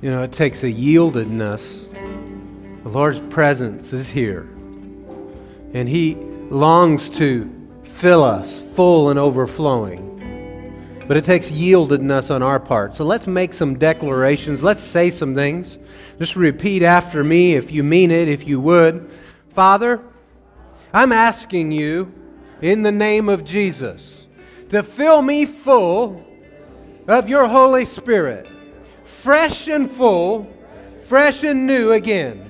You know, it takes a yieldedness. The Lord's presence is here. And He longs to fill us full and overflowing. But it takes yieldedness on our part. So let's make some declarations. Let's say some things. Just repeat after me if you mean it, if you would. Father, I'm asking you in the name of Jesus to fill me full of your Holy Spirit, fresh and full, fresh and new again.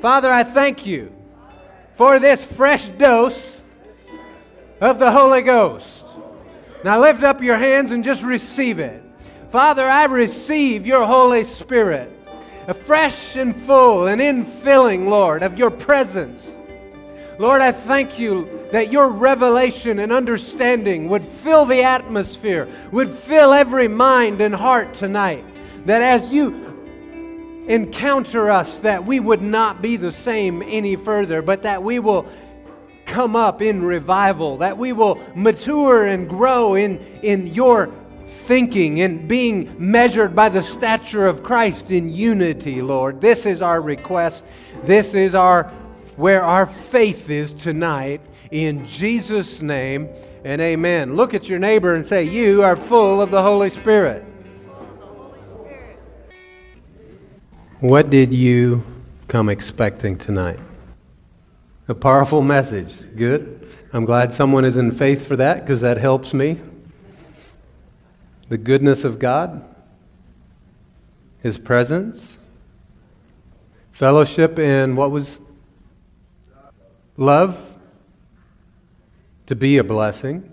Father, I thank you for this fresh dose of the Holy Ghost. Now lift up your hands and just receive it. Father, I receive your Holy Spirit, a fresh and full and infilling, Lord, of your presence. Lord, I thank you that your revelation and understanding would fill the atmosphere, would fill every mind and heart tonight. That as you encounter us, that we would not be the same any further, but that we will come up in revival, that we will mature and grow in, in your thinking and being measured by the stature of Christ in unity, Lord. This is our request. This is our where our faith is tonight in Jesus name and amen. Look at your neighbor and say, "You are full of the Holy Spirit." What did you come expecting tonight? A powerful message. Good. I'm glad someone is in faith for that because that helps me. The goodness of God, His presence, fellowship, in what was love, to be a blessing,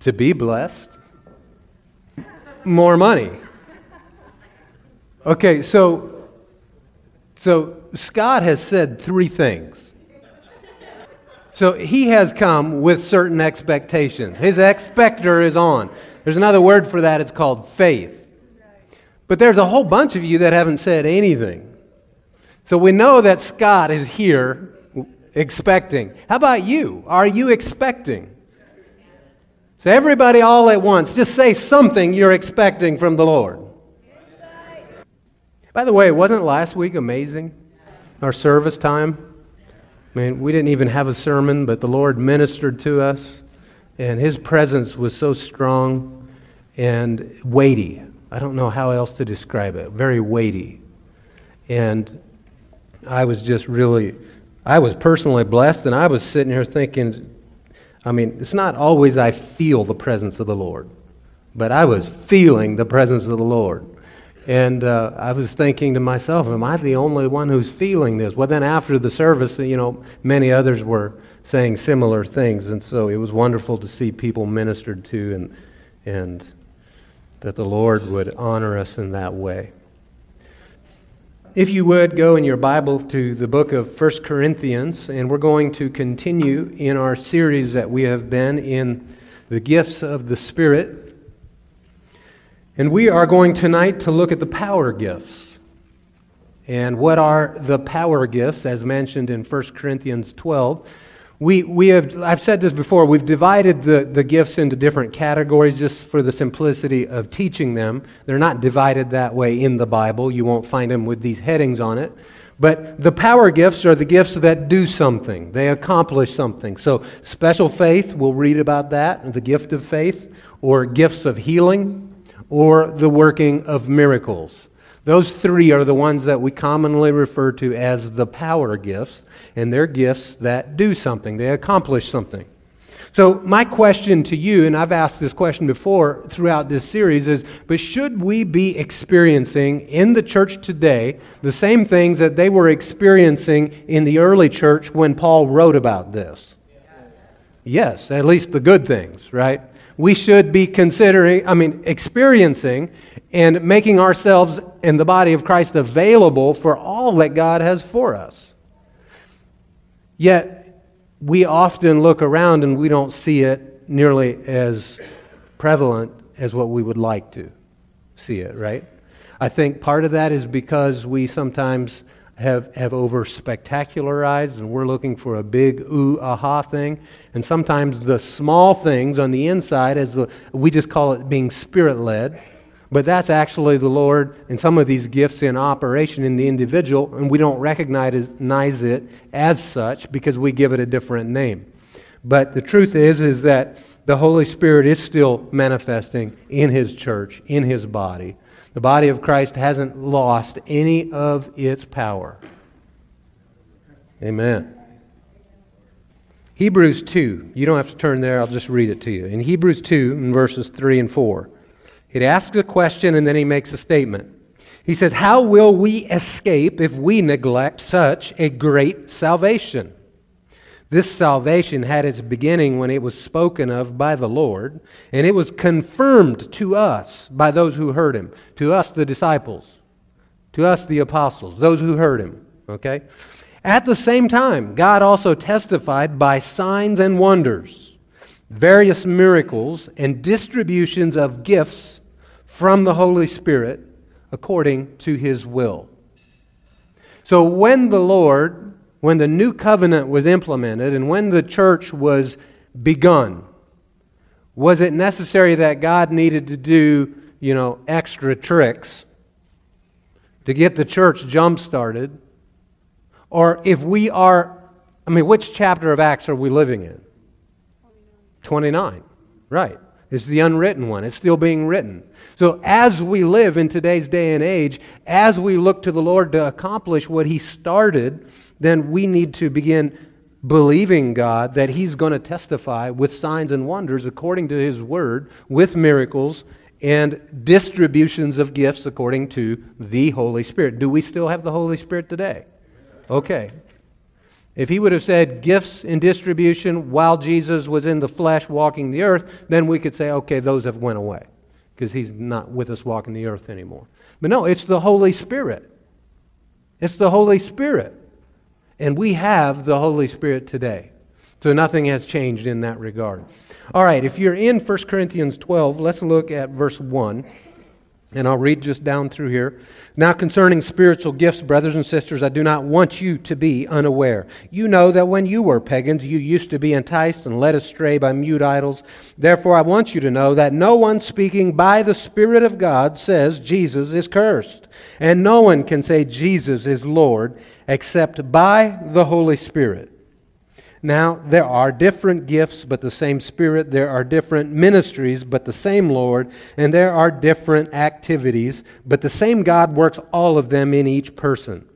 to be blessed, more money. Okay, so so Scott has said three things. So he has come with certain expectations. His expector is on. There's another word for that, it's called faith. But there's a whole bunch of you that haven't said anything. So we know that Scott is here expecting. How about you? Are you expecting? So, everybody all at once, just say something you're expecting from the Lord. By the way, wasn't last week amazing? Our service time? I mean, we didn't even have a sermon, but the Lord ministered to us, and His presence was so strong and weighty. I don't know how else to describe it. Very weighty. And I was just really, I was personally blessed, and I was sitting here thinking, I mean, it's not always I feel the presence of the Lord, but I was feeling the presence of the Lord. And uh, I was thinking to myself, am I the only one who's feeling this? Well, then after the service, you know, many others were saying similar things. And so it was wonderful to see people ministered to and, and that the Lord would honor us in that way. If you would go in your Bible to the book of 1 Corinthians, and we're going to continue in our series that we have been in the gifts of the Spirit. And we are going tonight to look at the power gifts. And what are the power gifts, as mentioned in 1 Corinthians 12? We, we have, I've said this before, we've divided the, the gifts into different categories just for the simplicity of teaching them. They're not divided that way in the Bible. You won't find them with these headings on it. But the power gifts are the gifts that do something, they accomplish something. So, special faith, we'll read about that, the gift of faith, or gifts of healing, or the working of miracles. Those three are the ones that we commonly refer to as the power gifts, and they're gifts that do something, they accomplish something. So, my question to you, and I've asked this question before throughout this series, is but should we be experiencing in the church today the same things that they were experiencing in the early church when Paul wrote about this? Yes, at least the good things, right? We should be considering, I mean, experiencing and making ourselves in the body of Christ available for all that God has for us. Yet, we often look around and we don't see it nearly as prevalent as what we would like to see it, right? I think part of that is because we sometimes have, have over spectacularized and we're looking for a big ooh aha thing. And sometimes the small things on the inside, as the, we just call it being spirit led, But that's actually the Lord and some of these gifts in operation in the individual, and we don't recognize it as such because we give it a different name. But the truth is, is that the Holy Spirit is still manifesting in His church, in His body. The body of Christ hasn't lost any of its power. Amen. Hebrews 2. You don't have to turn there, I'll just read it to you. In Hebrews 2, in verses 3 and 4. He asks a question and then he makes a statement. He says, How will we escape if we neglect such a great salvation? This salvation had its beginning when it was spoken of by the Lord, and it was confirmed to us by those who heard him, to us, the disciples, to us, the apostles, those who heard him. Okay? At the same time, God also testified by signs and wonders, various miracles, and distributions of gifts from the Holy Spirit according to his will. So when the Lord, when the new covenant was implemented and when the church was begun, was it necessary that God needed to do, you know, extra tricks to get the church jump started? Or if we are, I mean, which chapter of Acts are we living in? 29. Right. It's the unwritten one. It's still being written. So, as we live in today's day and age, as we look to the Lord to accomplish what He started, then we need to begin believing God that He's going to testify with signs and wonders according to His word, with miracles and distributions of gifts according to the Holy Spirit. Do we still have the Holy Spirit today? Okay. If he would have said gifts in distribution while Jesus was in the flesh walking the earth, then we could say, okay, those have went away because he's not with us walking the earth anymore. But no, it's the Holy Spirit. It's the Holy Spirit. And we have the Holy Spirit today. So nothing has changed in that regard. All right, if you're in 1 Corinthians 12, let's look at verse 1. And I'll read just down through here. Now, concerning spiritual gifts, brothers and sisters, I do not want you to be unaware. You know that when you were pagans, you used to be enticed and led astray by mute idols. Therefore, I want you to know that no one speaking by the Spirit of God says Jesus is cursed. And no one can say Jesus is Lord except by the Holy Spirit. Now, there are different gifts, but the same Spirit. There are different ministries, but the same Lord. And there are different activities, but the same God works all of them in each person.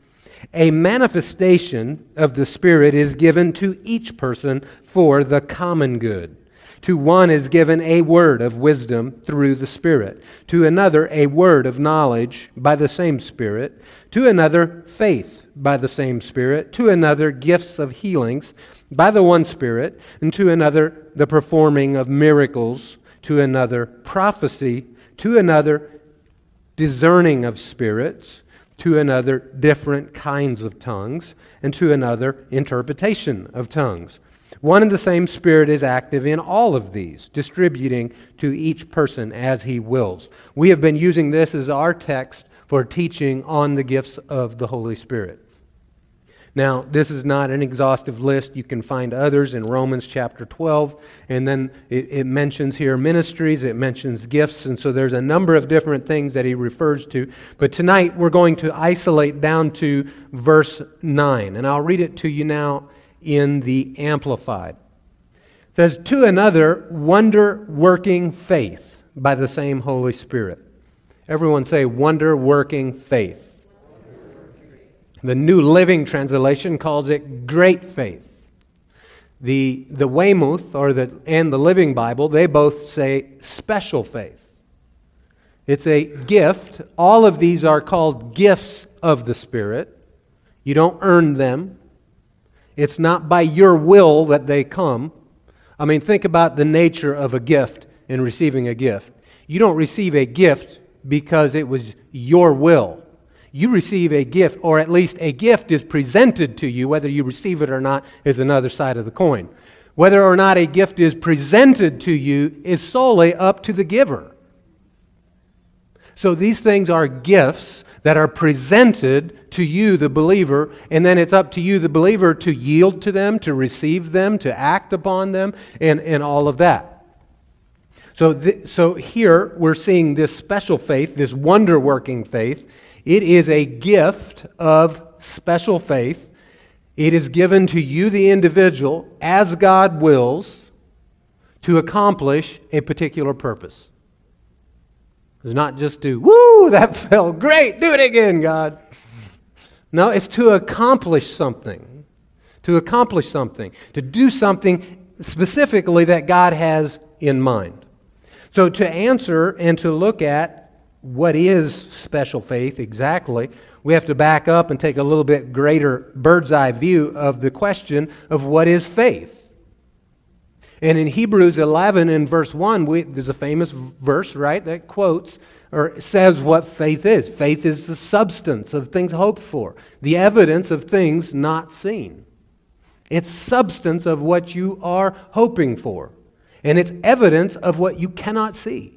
A manifestation of the Spirit is given to each person for the common good. To one is given a word of wisdom through the Spirit, to another, a word of knowledge by the same Spirit, to another, faith by the same Spirit, to another, gifts of healings by the one Spirit, and to another the performing of miracles, to another prophecy, to another discerning of spirits, to another different kinds of tongues, and to another interpretation of tongues. One and the same Spirit is active in all of these, distributing to each person as he wills. We have been using this as our text for teaching on the gifts of the Holy Spirit. Now, this is not an exhaustive list. You can find others in Romans chapter 12. And then it, it, mentions here ministries, it mentions gifts. And so there's a number of different things that he refers to. But tonight we're going to isolate down to verse 9. And I'll read it to you now in the Amplified. It says, To another, wonder working faith by the same Holy Spirit. Everyone say, wonder working faith. The New Living Translation calls it great faith. The, the Weymouth or the, and the Living Bible, they both say special faith. It's a gift. All of these are called gifts of the Spirit. You don't earn them. It's not by your will that they come. I mean, think about the nature of a gift and receiving a gift. You don't receive a gift because it was your will you receive a gift, or at least a gift is presented to you. Whether you receive it or not is another side of the coin. Whether or not a gift is presented to you is solely up to the giver. So these things are gifts that are presented to you, the believer, and then it's up to you, the believer, to yield to them, to receive them, to act upon them, and, and all of that. So, th- so here we're seeing this special faith, this wonder working faith. It is a gift of special faith. It is given to you, the individual, as God wills, to accomplish a particular purpose. It's not just to, woo, that felt great, do it again, God. No, it's to accomplish something. To accomplish something. To do something specifically that God has in mind. So, to answer and to look at what is special faith exactly, we have to back up and take a little bit greater bird's eye view of the question of what is faith. And in Hebrews 11, in verse 1, we, there's a famous verse, right, that quotes or says what faith is. Faith is the substance of things hoped for, the evidence of things not seen. It's substance of what you are hoping for, and it's evidence of what you cannot see.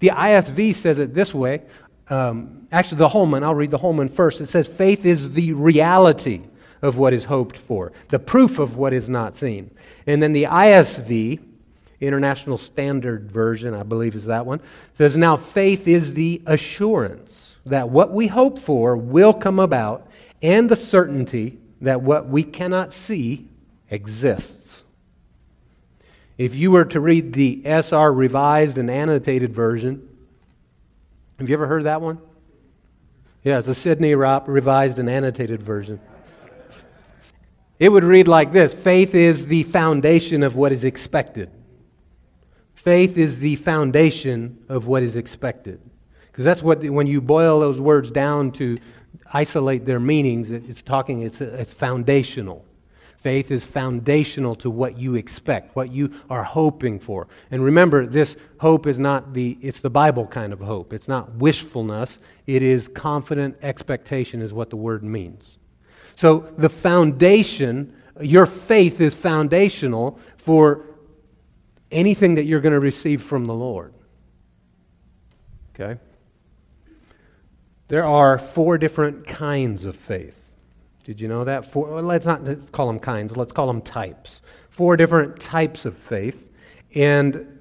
The ISV says it this way. Um, actually, the Holman, I'll read the Holman first. It says, Faith is the reality of what is hoped for, the proof of what is not seen. And then the ISV, International Standard Version, I believe is that one, says, Now faith is the assurance that what we hope for will come about and the certainty that what we cannot see exists. If you were to read the SR Revised and Annotated Version, have you ever heard that one? Yeah, it's a Sidney Revised and Annotated Version. It would read like this Faith is the foundation of what is expected. Faith is the foundation of what is expected. Because that's what, when you boil those words down to isolate their meanings, it's talking, it's, it's foundational. Faith is foundational to what you expect, what you are hoping for. And remember, this hope is not the, it's the Bible kind of hope. It's not wishfulness. It is confident expectation, is what the word means. So the foundation, your faith is foundational for anything that you're going to receive from the Lord. Okay? There are four different kinds of faith. Did you know that? Four, well, let's not let's call them kinds, let's call them types. Four different types of faith. And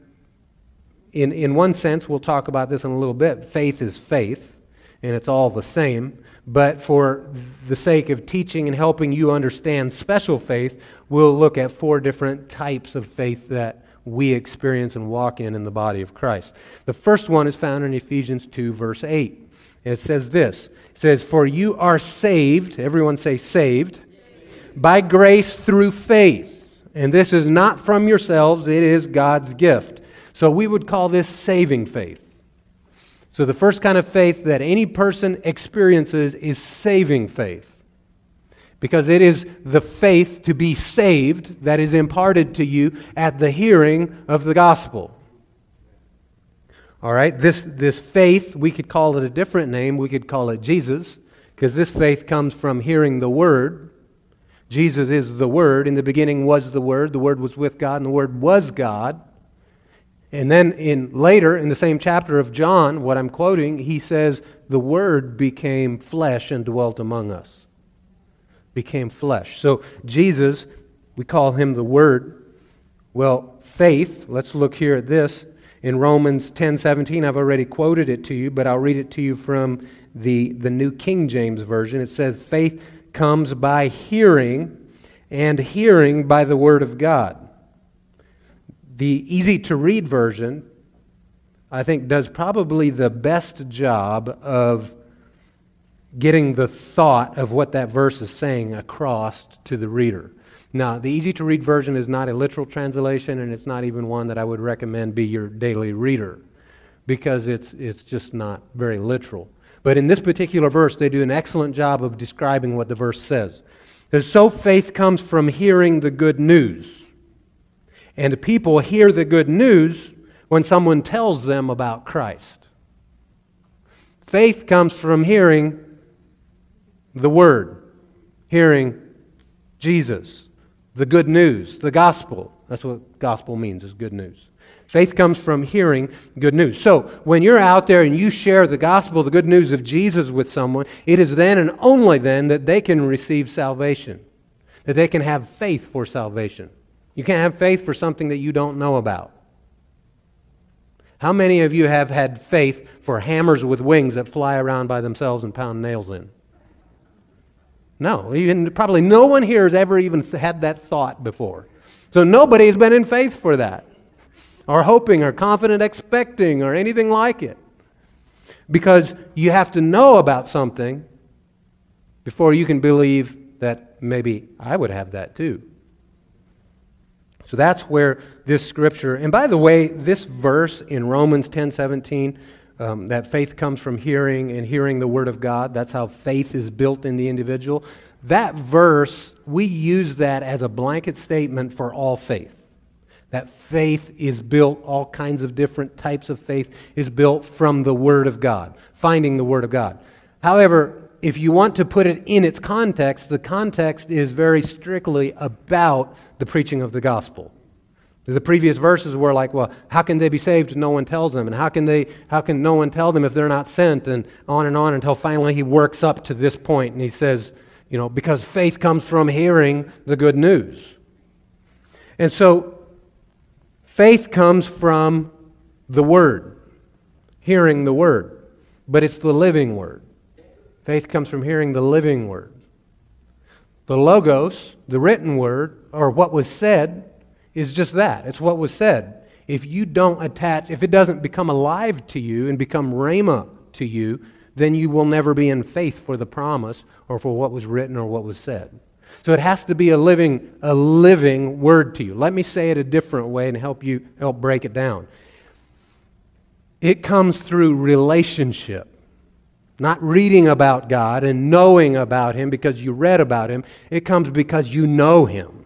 in, in one sense, we'll talk about this in a little bit. Faith is faith, and it's all the same. But for the sake of teaching and helping you understand special faith, we'll look at four different types of faith that we experience and walk in in the body of Christ. The first one is found in Ephesians 2, verse 8. It says this says, For you are saved, everyone say saved, by grace through faith. And this is not from yourselves, it is God's gift. So we would call this saving faith. So, the first kind of faith that any person experiences is saving faith. Because it is the faith to be saved that is imparted to you at the hearing of the gospel. All right, this, this faith, we could call it a different name. We could call it Jesus, because this faith comes from hearing the Word. Jesus is the Word. In the beginning was the Word. The Word was with God, and the Word was God. And then in later in the same chapter of John, what I'm quoting, he says, "The word became flesh and dwelt among us." Became flesh. So Jesus, we call him the word. Well, faith, let's look here at this in Romans 10:17. I've already quoted it to you, but I'll read it to you from the the New King James version. It says, "Faith comes by hearing, and hearing by the word of God." The easy to read version, I think, does probably the best job of getting the thought of what that verse is saying across to the reader. Now, the easy to read version is not a literal translation, and it's not even one that I would recommend be your daily reader because it's, it's just not very literal. But in this particular verse, they do an excellent job of describing what the verse says. Because so faith comes from hearing the good news. And people hear the good news when someone tells them about Christ. Faith comes from hearing the Word, hearing Jesus, the good news, the gospel. That's what gospel means, is good news. Faith comes from hearing good news. So, when you're out there and you share the gospel, the good news of Jesus with someone, it is then and only then that they can receive salvation, that they can have faith for salvation. You can't have faith for something that you don't know about. How many of you have had faith for hammers with wings that fly around by themselves and pound nails in? No, even, probably no one here has ever even had that thought before. So nobody has been in faith for that, or hoping, or confident, expecting, or anything like it. Because you have to know about something before you can believe that maybe I would have that too. So that's where this scripture, and by the way, this verse in Romans 10 17, um, that faith comes from hearing and hearing the Word of God. That's how faith is built in the individual. That verse, we use that as a blanket statement for all faith. That faith is built, all kinds of different types of faith is built from the Word of God, finding the Word of God. However, if you want to put it in its context, the context is very strictly about the preaching of the gospel. The previous verses were like, well, how can they be saved if no one tells them? And how can, they, how can no one tell them if they're not sent? And on and on until finally he works up to this point and he says, you know, because faith comes from hearing the good news. And so faith comes from the Word, hearing the Word, but it's the living Word. Faith comes from hearing the living Word. The Logos, the written Word, or what was said, is just that. It's what was said. If you don't attach, if it doesn't become alive to you and become rhema to you, then you will never be in faith for the promise or for what was written or what was said. So it has to be a living, a living word to you. Let me say it a different way and help you help break it down. It comes through relationship. Not reading about God and knowing about Him because you read about Him. It comes because you know Him.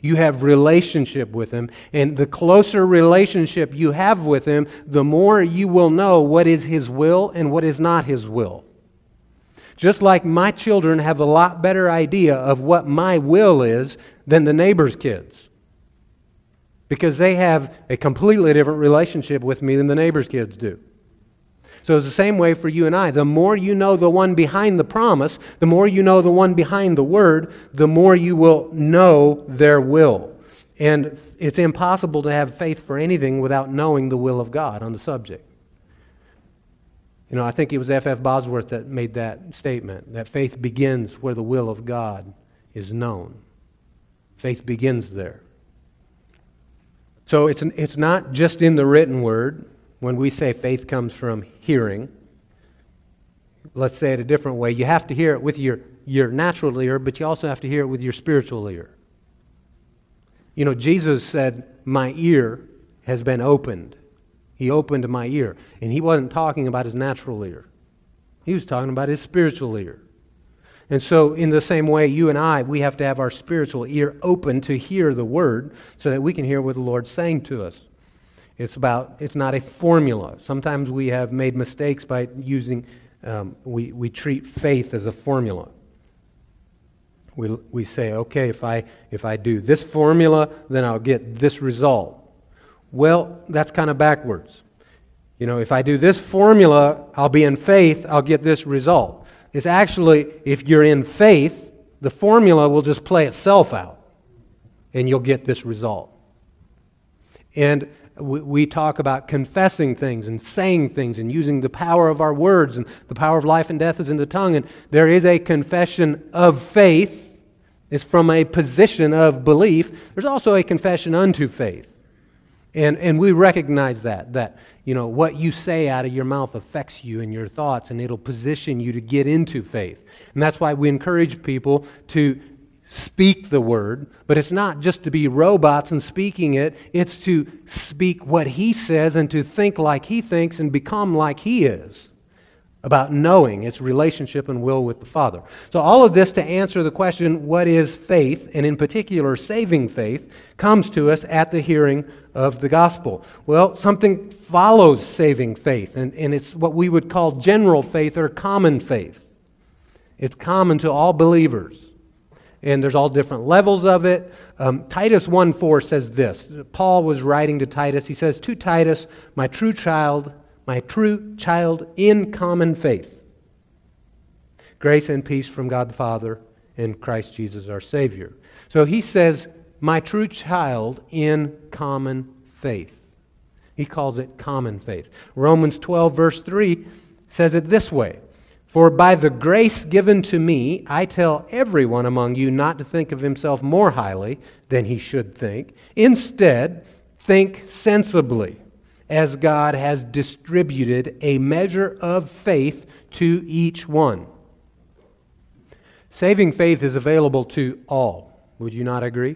You have relationship with him. And the closer relationship you have with him, the more you will know what is his will and what is not his will. Just like my children have a lot better idea of what my will is than the neighbor's kids. Because they have a completely different relationship with me than the neighbor's kids do. So it's the same way for you and I. The more you know the one behind the promise, the more you know the one behind the word, the more you will know their will. And it's impossible to have faith for anything without knowing the will of God on the subject. You know, I think it was F. F. Bosworth that made that statement that faith begins where the will of God is known. Faith begins there. So it's, an, it's not just in the written word, when we say faith comes from hearing, let's say it a different way. You have to hear it with your, your natural ear, but you also have to hear it with your spiritual ear. You know, Jesus said, My ear has been opened. He opened my ear. And he wasn't talking about his natural ear, he was talking about his spiritual ear. And so, in the same way, you and I, we have to have our spiritual ear open to hear the word so that we can hear what the Lord's saying to us. It's about, it's not a formula. Sometimes we have made mistakes by using, um, we, we treat faith as a formula. We, we say, okay, if I, if I do this formula, then I'll get this result. Well, that's kind of backwards. You know, if I do this formula, I'll be in faith, I'll get this result. It's actually, if you're in faith, the formula will just play itself out, and you'll get this result. And we, we talk about confessing things and saying things and using the power of our words, and the power of life and death is in the tongue. And there is a confession of faith. It's from a position of belief. There's also a confession unto faith. And, and we recognize that, that you know, what you say out of your mouth affects you and your thoughts, and it'll position you to get into faith. And that's why we encourage people to speak the word, but it's not just to be robots and speaking it, it's to speak what he says and to think like he thinks and become like he is about knowing its relationship and will with the Father. So, all of this to answer the question, what is faith, and in particular, saving faith, comes to us at the hearing of the gospel. Well, something follows saving faith, and, and it's what we would call general faith or common faith. It's common to all believers and there's all different levels of it. Um, Titus 1 4 says this. Paul was writing to Titus. He says, To Titus, my true child, my true child in common faith. Grace and peace from God the Father and Christ Jesus our Savior. So he says, My true child in common faith. He calls it common faith. Romans 12, verse 3 says it this way For by the grace given to me, I tell everyone among you not to think of himself more highly than he should think. Instead, think sensibly, as God has distributed a measure of faith to each one. Saving faith is available to all. Would you not agree?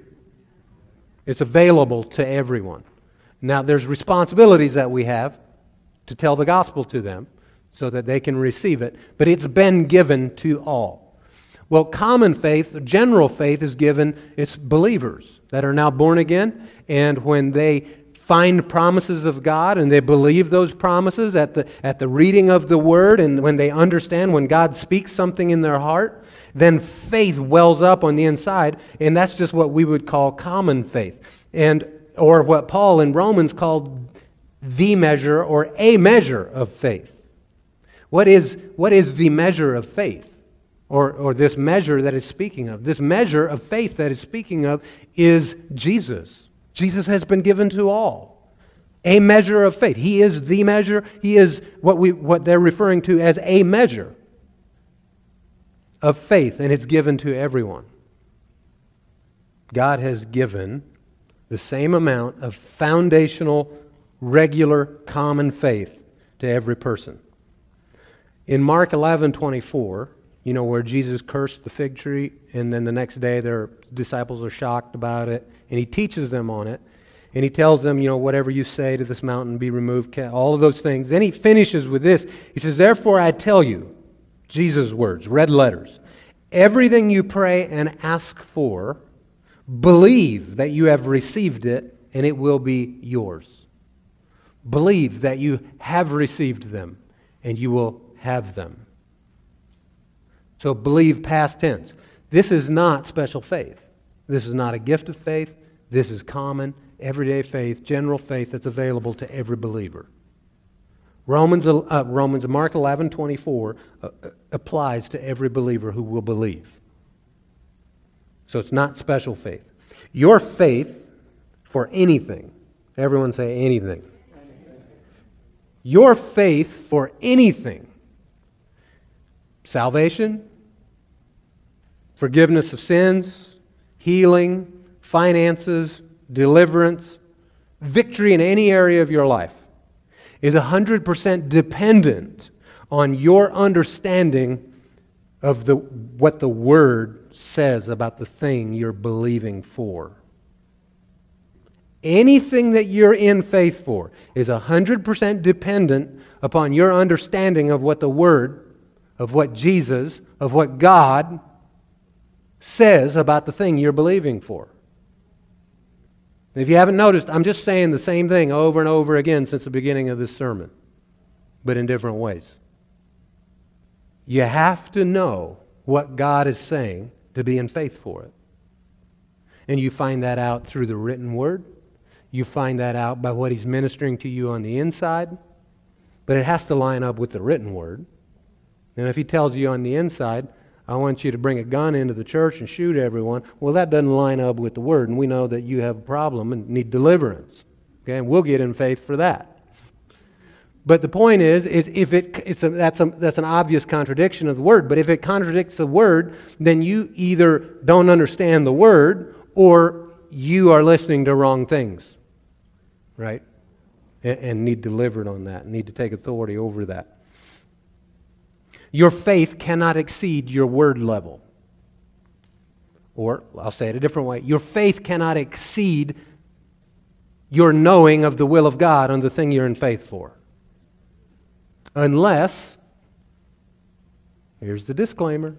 It's available to everyone. Now, there's responsibilities that we have to tell the gospel to them so that they can receive it, but it's been given to all. Well, common faith, general faith, is given, it's believers that are now born again, and when they find promises of God and they believe those promises at the, at the reading of the Word, and when they understand when God speaks something in their heart, then faith wells up on the inside, and that's just what we would call common faith. And or what Paul in Romans called the measure or a measure of faith. What is, what is the measure of faith? Or, or this measure that is speaking of? This measure of faith that is speaking of is Jesus. Jesus has been given to all. A measure of faith. He is the measure. He is what, we, what they're referring to as a measure of faith, and it's given to everyone. God has given the same amount of foundational, regular, common faith to every person. In Mark 11 24, you know, where Jesus cursed the fig tree, and then the next day their disciples are shocked about it, and he teaches them on it. And he tells them, you know, whatever you say to this mountain, be removed, all of those things. Then he finishes with this. He says, Therefore I tell you, Jesus' words, red letters. Everything you pray and ask for, believe that you have received it and it will be yours. Believe that you have received them and you will have them. So believe past tense. This is not special faith. This is not a gift of faith. This is common, everyday faith, general faith that's available to every believer. Romans, uh, Romans Mark 11, 24 uh, uh, applies to every believer who will believe. So it's not special faith. Your faith for anything, everyone say anything. Your faith for anything, salvation, forgiveness of sins, healing, finances, deliverance, victory in any area of your life is 100% dependent on your understanding of the, what the Word says about the thing you're believing for. Anything that you're in faith for is 100% dependent upon your understanding of what the Word, of what Jesus, of what God says about the thing you're believing for. If you haven't noticed, I'm just saying the same thing over and over again since the beginning of this sermon, but in different ways. You have to know what God is saying to be in faith for it. And you find that out through the written word. You find that out by what He's ministering to you on the inside. But it has to line up with the written word. And if He tells you on the inside, I want you to bring a gun into the church and shoot everyone. Well, that doesn't line up with the word, and we know that you have a problem and need deliverance. Okay, and we'll get in faith for that. But the point is, is if it, it's a, that's, a, that's an obvious contradiction of the word. But if it contradicts the word, then you either don't understand the word or you are listening to wrong things, right? And, and need delivered on that, need to take authority over that. Your faith cannot exceed your word level. Or, I'll say it a different way your faith cannot exceed your knowing of the will of God on the thing you're in faith for. Unless, here's the disclaimer,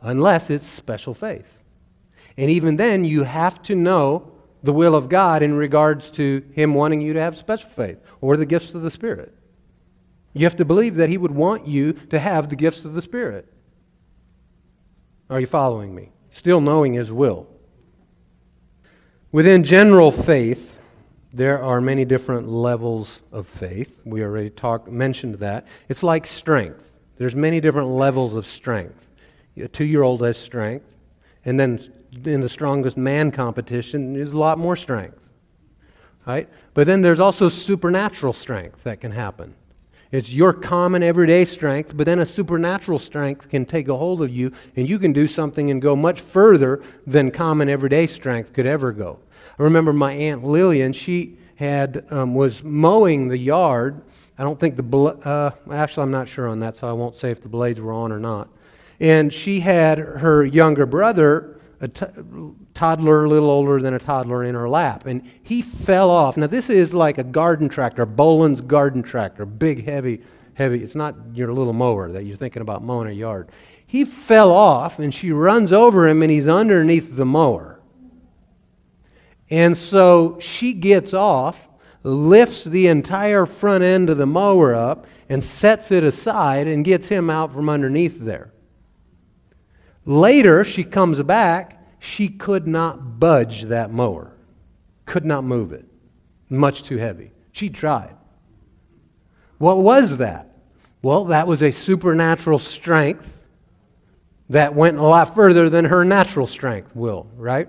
unless it's special faith. And even then, you have to know the will of God in regards to Him wanting you to have special faith or the gifts of the Spirit. You have to believe that He would want you to have the gifts of the Spirit. Are you following me? Still knowing His will. Within general faith, there are many different levels of faith. We already talked, mentioned that. It's like strength. There's many different levels of strength. A two-year-old has strength, and then in the strongest man competition, there's a lot more strength. right? But then there's also supernatural strength that can happen. It's your common everyday strength, but then a supernatural strength can take a hold of you and you can do something and go much further than common everyday strength could ever go. I remember my Aunt Lillian, she had, um, was mowing the yard. I don't think the, bl- uh, actually, I'm not sure on that, so I won't say if the blades were on or not. And she had her younger brother, a t- toddler, a little older than a toddler, in her lap. And he fell off. Now, this is like a garden tractor, Bolens garden tractor, big, heavy, heavy. It's not your little mower that you're thinking about mowing a yard. He fell off, and she runs over him, and he's underneath the mower. And so she gets off, lifts the entire front end of the mower up, and sets it aside and gets him out from underneath there. Later, she comes back. She could not budge that mower, could not move it. Much too heavy. She tried. What was that? Well, that was a supernatural strength that went a lot further than her natural strength will, right?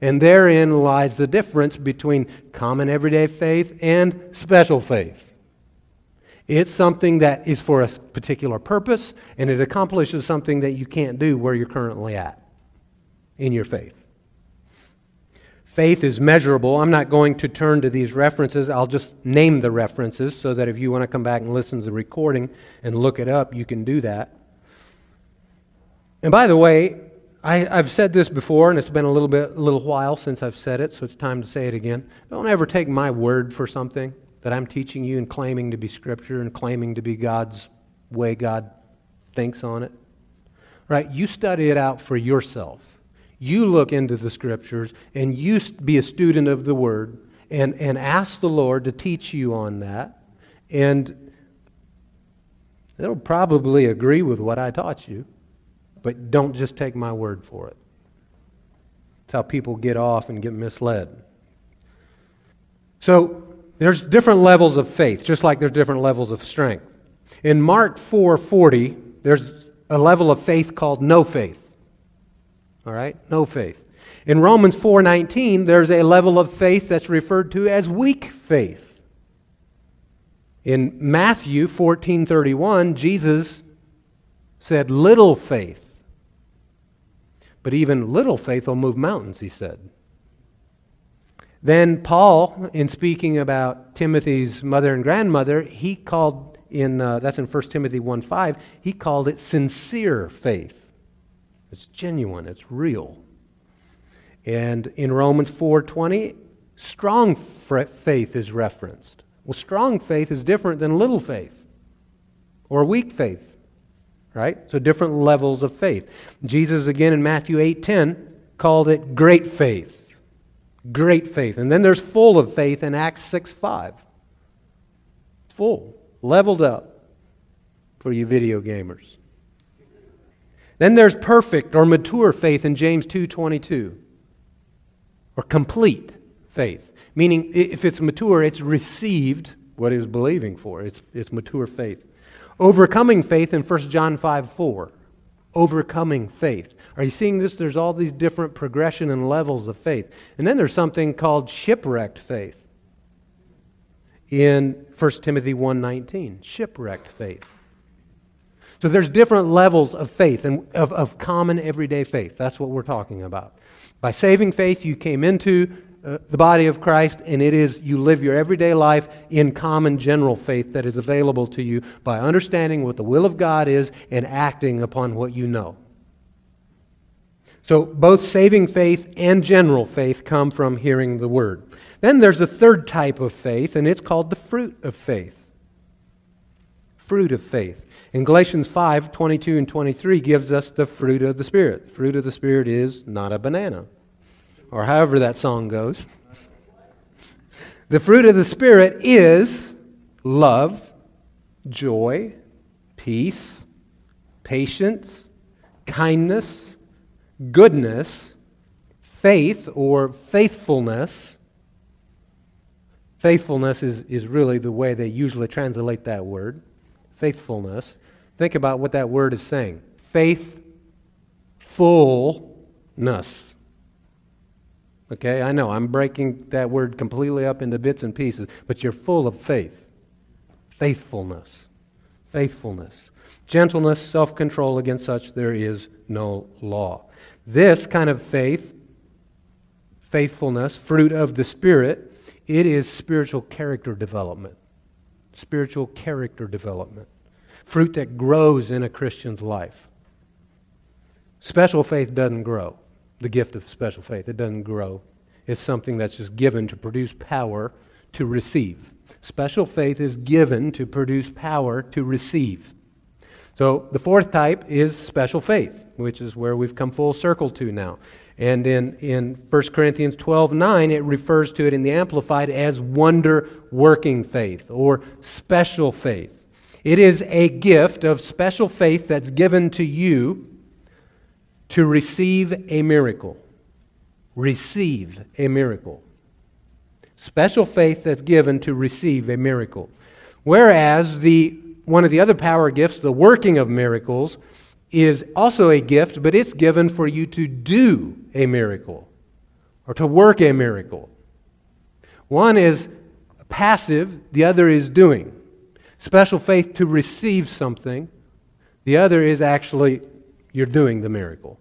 And therein lies the difference between common everyday faith and special faith. It's something that is for a particular purpose, and it accomplishes something that you can't do where you're currently at in your faith. Faith is measurable. I'm not going to turn to these references. I'll just name the references so that if you want to come back and listen to the recording and look it up, you can do that. And by the way, I, have said this before, and it's been a little bit, a little while since I've said it, so it's time to say it again. Don't ever take my word for something that I'm teaching you and claiming to be Scripture and claiming to be God's way God thinks on it. Right? You study it out for yourself. You look into the Scriptures and you be a student of the Word and, and ask the Lord to teach you on that. And it'll probably agree with what I taught you, but don't just take my word for it. That's how people get off and get misled. So, there's different levels of faith, just like there's different levels of strength. In Mark 4:40, there's a level of faith called no faith. All right? No faith. In Romans 4:19, there's a level of faith that's referred to as weak faith. In Matthew 14:31, Jesus said little faith. But even little faith will move mountains, he said. Then Paul, in speaking about Timothy's mother and grandmother, he called in uh, that's in 1 Timothy 1:5, he called it sincere faith. It's genuine, it's real. And in Romans 4:20, strong faith is referenced. Well, strong faith is different than little faith or weak faith. Right? So different levels of faith. Jesus again in Matthew 8:10 called it great faith. Great faith. And then there's full of faith in Acts 6 5. Full, leveled up for you video gamers. Then there's perfect or mature faith in James 2:22. Or complete faith, meaning if it's mature, it's received what it was believing for. It's, it's mature faith. Overcoming faith in 1 John 5 4 overcoming faith. Are you seeing this? There's all these different progression and levels of faith. And then there's something called shipwrecked faith in 1 Timothy 1:19, shipwrecked faith. So there's different levels of faith and of, of common everyday faith. That's what we're talking about. By saving faith, you came into uh, the body of Christ, and it is you live your everyday life in common general faith that is available to you by understanding what the will of God is and acting upon what you know. So both saving faith and general faith come from hearing the word. Then there's a third type of faith, and it's called the fruit of faith. Fruit of faith. In Galatians 5 22 and 23 gives us the fruit of the Spirit. The fruit of the Spirit is not a banana or however that song goes. The fruit of the Spirit is love, joy, peace, patience, kindness, goodness, faith or faithfulness. Faithfulness is, is really the way they usually translate that word. Faithfulness. Think about what that word is saying. Faithfulness. Okay, I know I'm breaking that word completely up into bits and pieces, but you're full of faith. Faithfulness. Faithfulness. Gentleness, self control, against such there is no law. This kind of faith, faithfulness, fruit of the Spirit, it is spiritual character development. Spiritual character development. Fruit that grows in a Christian's life. Special faith doesn't grow. The gift of special faith, it doesn't grow. It's something that's just given to produce power to receive. Special faith is given to produce power to receive. So the fourth type is special faith, which is where we've come full circle to now. And in, in 1 Corinthians 12 9, it refers to it in the Amplified as wonder working faith or special faith. It is a gift of special faith that's given to you to receive a miracle. Receive a miracle. Special faith that's given to receive a miracle. Whereas the one of the other power gifts, the working of miracles, is also a gift, but it's given for you to do a miracle or to work a miracle. One is passive, the other is doing. Special faith to receive something, the other is actually you're doing the miracle.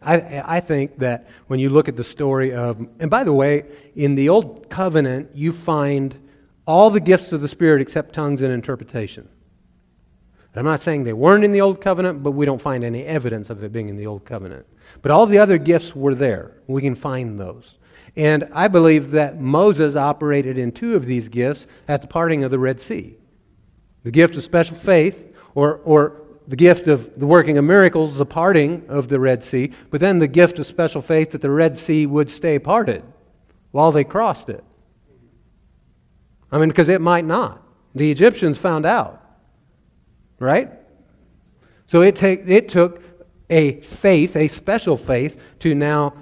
I, I think that when you look at the story of, and by the way, in the Old Covenant, you find all the gifts of the Spirit except tongues and interpretation. I'm not saying they weren't in the Old Covenant, but we don't find any evidence of it being in the Old Covenant. But all the other gifts were there. We can find those. And I believe that Moses operated in two of these gifts at the parting of the Red Sea the gift of special faith, or, or the gift of the working of miracles, the parting of the Red Sea, but then the gift of special faith that the Red Sea would stay parted while they crossed it. I mean, because it might not. The Egyptians found out. Right? So it, take, it took a faith, a special faith, to now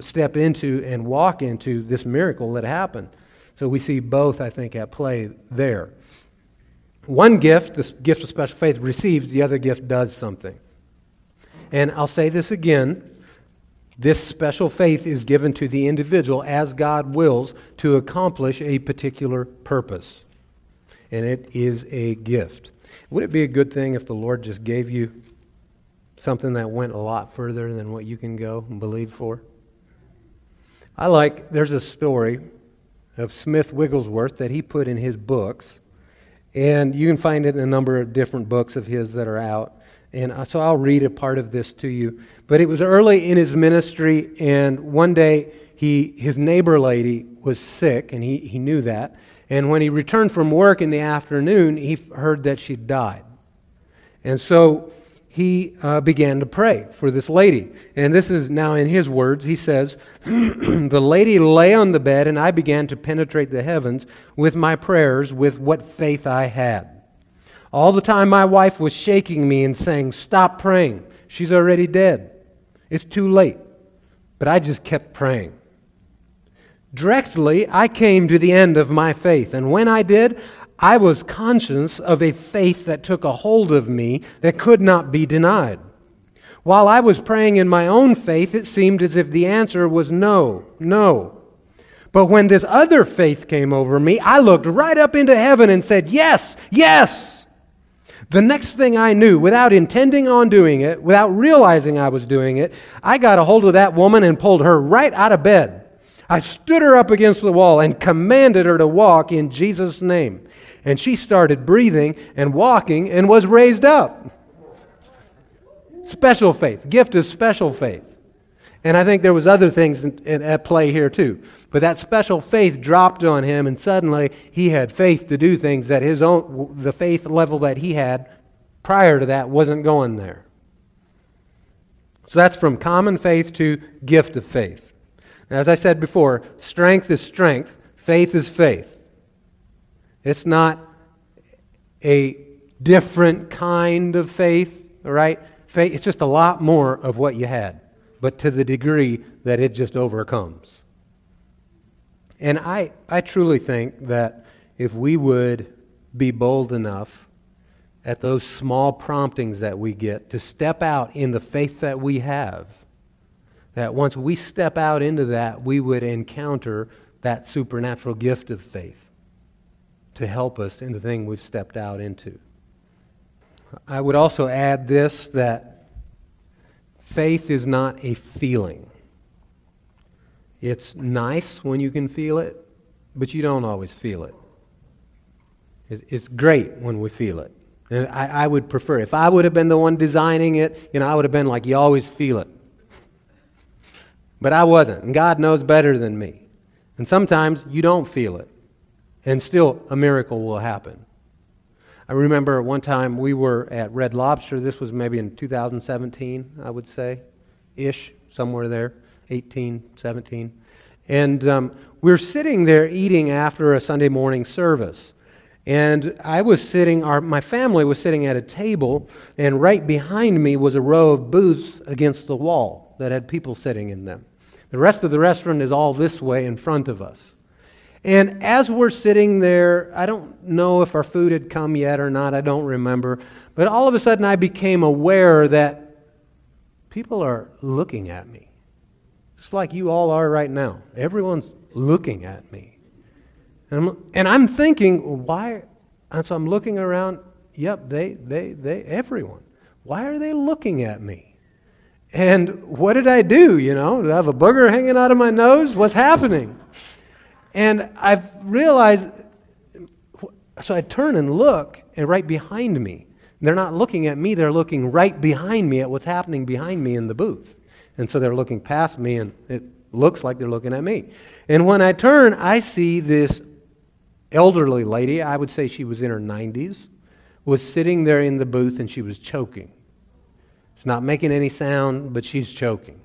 step into and walk into this miracle that happened. So we see both, I think, at play there. One gift, this gift of special faith, receives, the other gift does something. And I'll say this again this special faith is given to the individual as God wills to accomplish a particular purpose. And it is a gift. Would it be a good thing if the Lord just gave you something that went a lot further than what you can go and believe for? I like, there's a story of Smith Wigglesworth that he put in his books. And you can find it in a number of different books of his that are out. And uh, so I'll read a part of this to you. But it was early in his ministry, and one day he, his neighbor lady was sick, and he, he knew that. And when he returned from work in the afternoon, he heard that she'd died. And so he uh, began to pray for this lady. And this is now in his words. He says, The lady lay on the bed, and I began to penetrate the heavens with my prayers, with what faith I had. All the time, my wife was shaking me and saying, Stop praying. She's already dead. It's too late. But I just kept praying. Directly, I came to the end of my faith. And when I did, I was conscious of a faith that took a hold of me that could not be denied. While I was praying in my own faith, it seemed as if the answer was no, no. But when this other faith came over me, I looked right up into heaven and said, Yes, yes. The next thing I knew, without intending on doing it, without realizing I was doing it, I got a hold of that woman and pulled her right out of bed. I stood her up against the wall and commanded her to walk in Jesus' name. And she started breathing and walking and was raised up. Special faith. Gift is special faith. And I think there was other things in, in, at play here too. But that special faith dropped on him, and suddenly he had faith to do things that his own, the faith level that he had prior to that wasn't going there. So that's from common faith to gift of faith. As I said before, strength is strength, faith is faith. It's not a different kind of faith, right? Faith, it's just a lot more of what you had, but to the degree that it just overcomes. And I, I truly think that if we would be bold enough at those small promptings that we get to step out in the faith that we have, that once we step out into that, we would encounter that supernatural gift of faith to help us in the thing we've stepped out into. I would also add this that faith is not a feeling. It's nice when you can feel it, but you don't always feel it. It's great when we feel it. And I, I, would prefer, if I would have been the one designing it, you know, I would have been like, you always feel it. But I wasn't. And God knows better than me. And sometimes you don't feel it. And still, a miracle will happen. I remember one time we were at Red Lobster. This was maybe in 2017, I would say, ish, somewhere there, 18, 17. And um, we were sitting there eating after a Sunday morning service. And I was sitting, our, my family was sitting at a table, and right behind me was a row of booths against the wall that had people sitting in them. The rest of the restaurant is all this way in front of us. And as we're sitting there, I don't know if our food had come yet or not, I don't remember. But all of a sudden, I became aware that people are looking at me. Just like you all are right now. Everyone's looking at me. And I'm, and I'm thinking, why? And so I'm looking around. Yep, they, they, they, everyone. Why are they looking at me? And what did I do? You know, do I have a booger hanging out of my nose? What's happening? And I've realized, so I turn and look, and right behind me, they're not looking at me, they're looking right behind me at what's happening behind me in the booth. And so they're looking past me, and it looks like they're looking at me. And when I turn, I see this elderly lady, I would say she was in her 90s, was sitting there in the booth and she was choking. Not making any sound, but she's choking.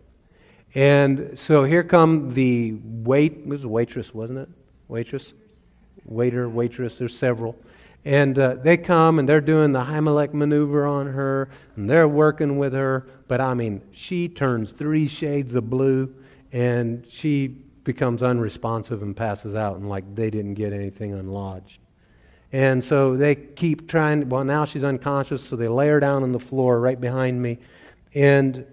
And so here come the wait, it was a waitress, wasn't it? Waitress? Waiter, waitress, there's several. And uh, they come and they're doing the Heimlich maneuver on her, and they're working with her. But I mean, she turns three shades of blue, and she becomes unresponsive and passes out, and like they didn't get anything unlodged. And so they keep trying. Well, now she's unconscious, so they lay her down on the floor right behind me. And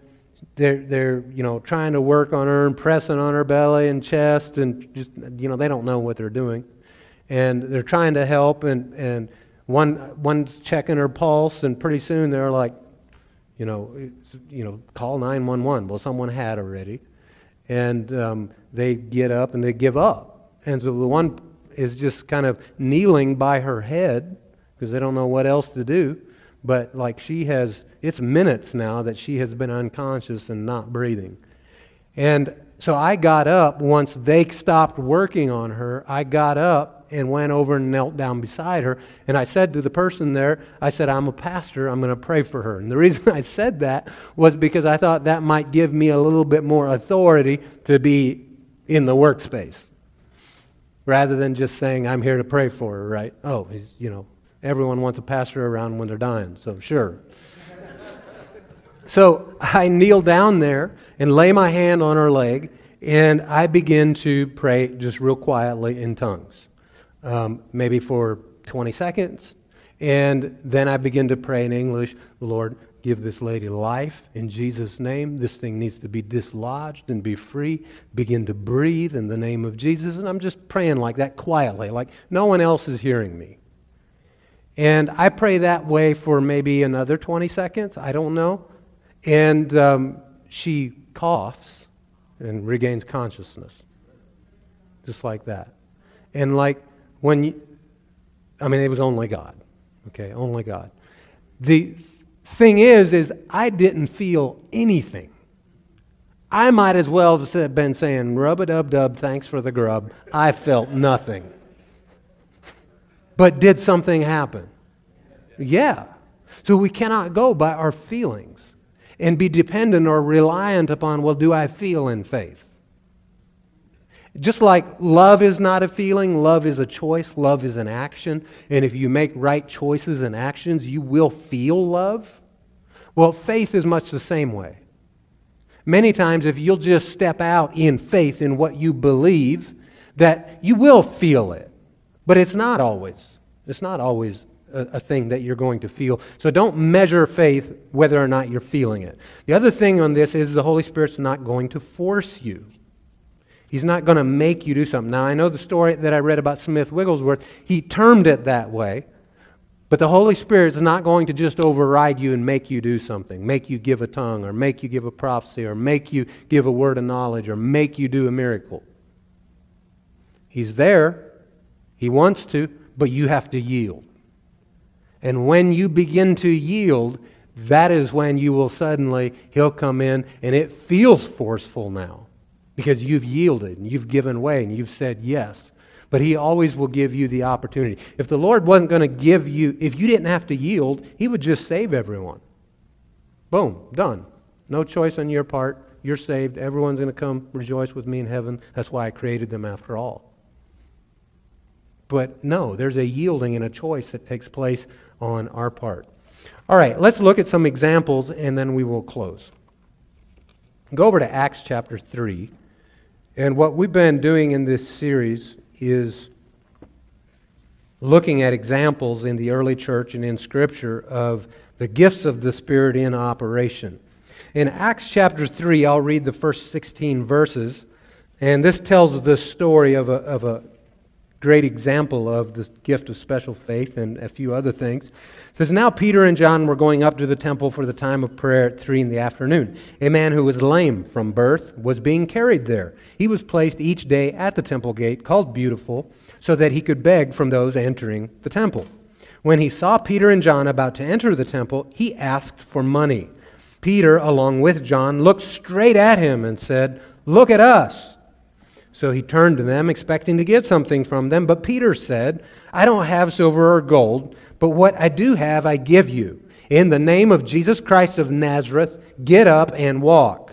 they're, they're you know trying to work on her and pressing on her belly and chest and just you know they don't know what they're doing and they're trying to help and, and one one's checking her pulse and pretty soon they're like you know you know call 911 well someone had already and um, they get up and they give up and so the one is just kind of kneeling by her head because they don't know what else to do but like she has it's minutes now that she has been unconscious and not breathing. And so I got up once they stopped working on her. I got up and went over and knelt down beside her. And I said to the person there, I said, I'm a pastor. I'm going to pray for her. And the reason I said that was because I thought that might give me a little bit more authority to be in the workspace rather than just saying, I'm here to pray for her, right? Oh, you know, everyone wants a pastor around when they're dying, so sure. So I kneel down there and lay my hand on her leg, and I begin to pray just real quietly in tongues, um, maybe for 20 seconds. And then I begin to pray in English, Lord, give this lady life in Jesus' name. This thing needs to be dislodged and be free. Begin to breathe in the name of Jesus. And I'm just praying like that quietly, like no one else is hearing me. And I pray that way for maybe another 20 seconds. I don't know. And um, she coughs and regains consciousness. Just like that. And like when you, I mean, it was only God. Okay, only God. The thing is, is I didn't feel anything. I might as well have been saying, rub a dub dub, thanks for the grub. I felt nothing. But did something happen? Yeah. So we cannot go by our feelings and be dependent or reliant upon, well, do I feel in faith? Just like love is not a feeling, love is a choice, love is an action. And if you make right choices and actions, you will feel love. Well, faith is much the same way. Many times, if you'll just step out in faith in what you believe, that you will feel it. But it's not always. It's not always a, a, thing that you're going to feel. So don't measure faith whether or not you're feeling it. The other thing on this is the Holy Spirit's not going to force you. He's not going to make you do something. Now, I know the story that I read about Smith Wigglesworth. He termed it that way. But the Holy Spirit is not going to just override you and make you do something, make you give a tongue, or make you give a prophecy, or make you give a word of knowledge, or make you do a miracle. He's there. He wants to, but you have to yield. And when you begin to yield, that is when you will suddenly, he'll come in and it feels forceful now because you've yielded and you've given way and you've said yes. But he always will give you the opportunity. If the Lord wasn't going to give you, if you didn't have to yield, he would just save everyone. Boom, done. No choice on your part. You're saved. Everyone's going to come rejoice with me in heaven. That's why I created them after all. But no, there's a yielding and a choice that takes place on our part. All right, let's look at some examples and then we will close. Go over to Acts chapter 3. And what we've been doing in this series is looking at examples in the early church and in Scripture of the gifts of the Spirit in operation. In Acts chapter 3, I'll read the first 16 verses, and this tells the story of a, of a great example of the gift of special faith and a few other things. It says, Now Peter and John were going up to the temple for the time of prayer at three in the afternoon. A man who was lame from birth was being carried there. He was placed each day at the temple gate, called Beautiful, so that he could beg from those entering the temple. When he saw Peter and John about to enter the temple, he asked for money. Peter, along with John, looked straight at him and said, Look at us. So he turned to them, expecting to get something from them. But Peter said, I don't have silver or gold, but what I do have I give you. In the name of Jesus Christ of Nazareth, get up and walk.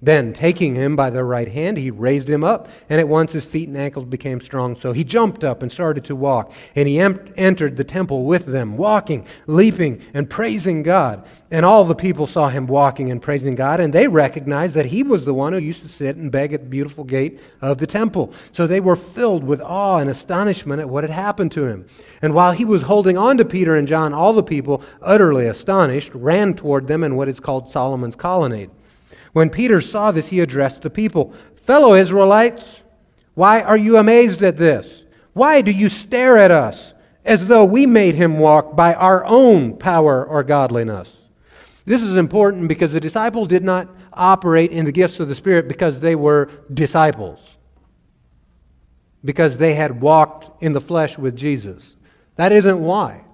Then, taking him by the right hand, he raised him up, and at once his feet and ankles became strong. So he jumped up and started to walk. And he em- entered the temple with them, walking, leaping, and praising God. And all the people saw him walking and praising God, and they recognized that he was the one who used to sit and beg at the beautiful gate of the temple. So they were filled with awe and astonishment at what had happened to him. And while he was holding on to Peter and John, all the people, utterly astonished, ran toward them in what is called Solomon's colonnade. When Peter saw this, he addressed the people Fellow Israelites, why are you amazed at this? Why do you stare at us as though we made him walk by our own power or godliness? This is important because the disciples did not operate in the gifts of the Spirit because they were disciples, because they had walked in the flesh with Jesus. That isn't why,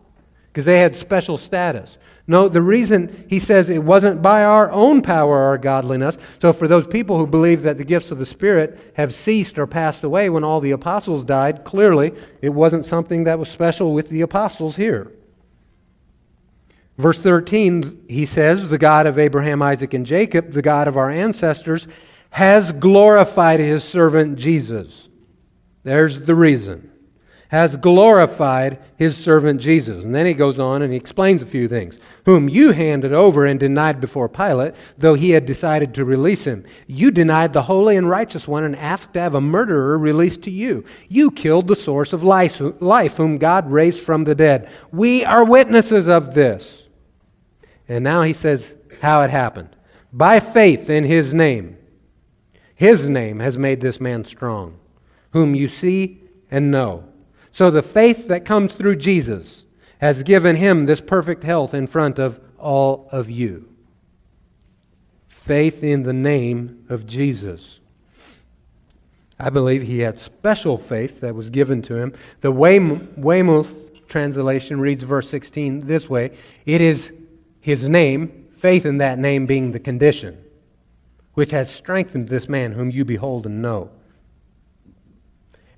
because they had special status. No, the reason he says it wasn't by our own power or godliness. So, for those people who believe that the gifts of the Spirit have ceased or passed away when all the apostles died, clearly it wasn't something that was special with the apostles here. Verse 13, he says, The God of Abraham, Isaac, and Jacob, the God of our ancestors, has glorified his servant Jesus. There's the reason has glorified his servant Jesus. And then he goes on and he explains a few things. Whom you handed over and denied before Pilate, though he had decided to release him. You denied the holy and righteous one and asked to have a murderer released to you. You killed the source of life, life whom God raised from the dead. We are witnesses of this. And now he says how it happened. By faith in his name. His name has made this man strong, whom you see and know. So the faith that comes through Jesus has given him this perfect health in front of all of you. Faith in the name of Jesus. I believe he had special faith that was given to him. The Weymouth translation reads verse 16 this way It is his name, faith in that name being the condition, which has strengthened this man whom you behold and know.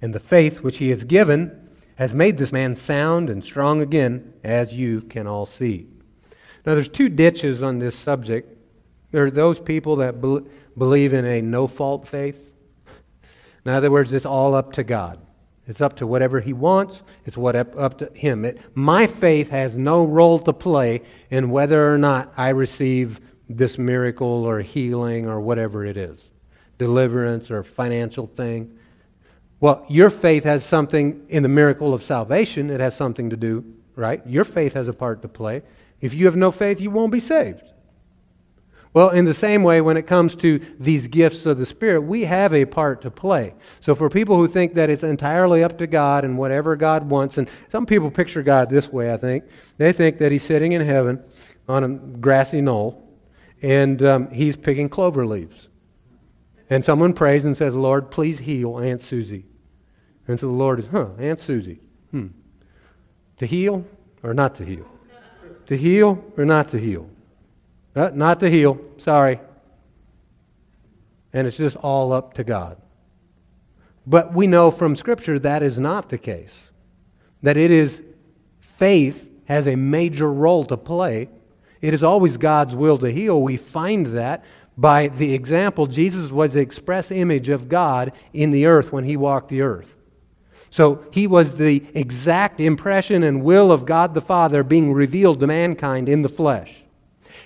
And the faith which he has given has made this man sound and strong again, as you can all see. Now, there's two ditches on this subject. There are those people that be- believe in a no fault faith. In other words, it's all up to God. It's up to whatever He wants. It's what up, up to Him. It, my faith has no role to play in whether or not I receive this miracle or healing or whatever it is, deliverance or financial thing. Well, your faith has something in the miracle of salvation, it has something to do right? Your faith has a part to play. If you have no faith, you won't be saved. Well, in the same way, when it comes to these gifts of the Spirit, we have a part to play. So, for people who think that it's entirely up to God and whatever God wants, and some people picture God this way, I think, they think that He's sitting in heaven on a grassy knoll and um, He's picking clover leaves. And someone prays and says, Lord, please heal Aunt Susie. And so the Lord is, huh, Aunt Susie. Hmm. To heal or not to heal? To heal or not to heal? Uh, not to heal. Sorry. And it's just all up to God. But we know from Scripture that is not the case. That it is faith has a major role to play. It is always God's will to heal. We find that by the example. Jesus was the express image of God in the earth when he walked the earth. So he was the exact impression and will of God the Father being revealed to mankind in the flesh.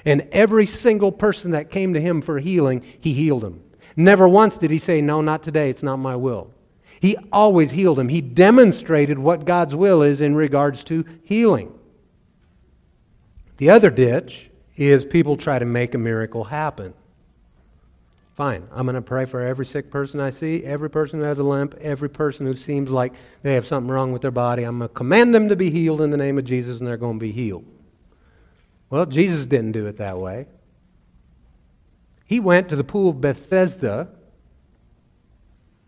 And every single person that came to him for healing, he healed them. Never once did he say, No, not today, it's not my will. He always healed him. He demonstrated what God's will is in regards to healing. The other ditch is people try to make a miracle happen. Fine, I'm going to pray for every sick person I see, every person who has a limp, every person who seems like they have something wrong with their body. I'm going to command them to be healed in the name of Jesus, and they're going to be healed. Well, Jesus didn't do it that way. He went to the pool of Bethesda,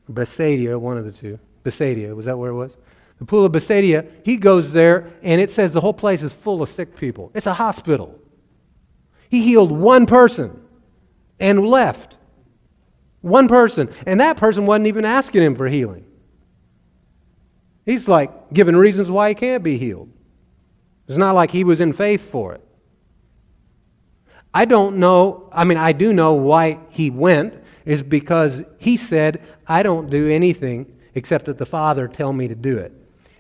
Bethsaida, one of the two. Bethsaida, was that where it was? The pool of Bethsaida, he goes there, and it says the whole place is full of sick people. It's a hospital. He healed one person and left. One person. And that person wasn't even asking him for healing. He's like giving reasons why he can't be healed. It's not like he was in faith for it. I don't know, I mean, I do know why he went, is because he said, I don't do anything except that the Father tell me to do it.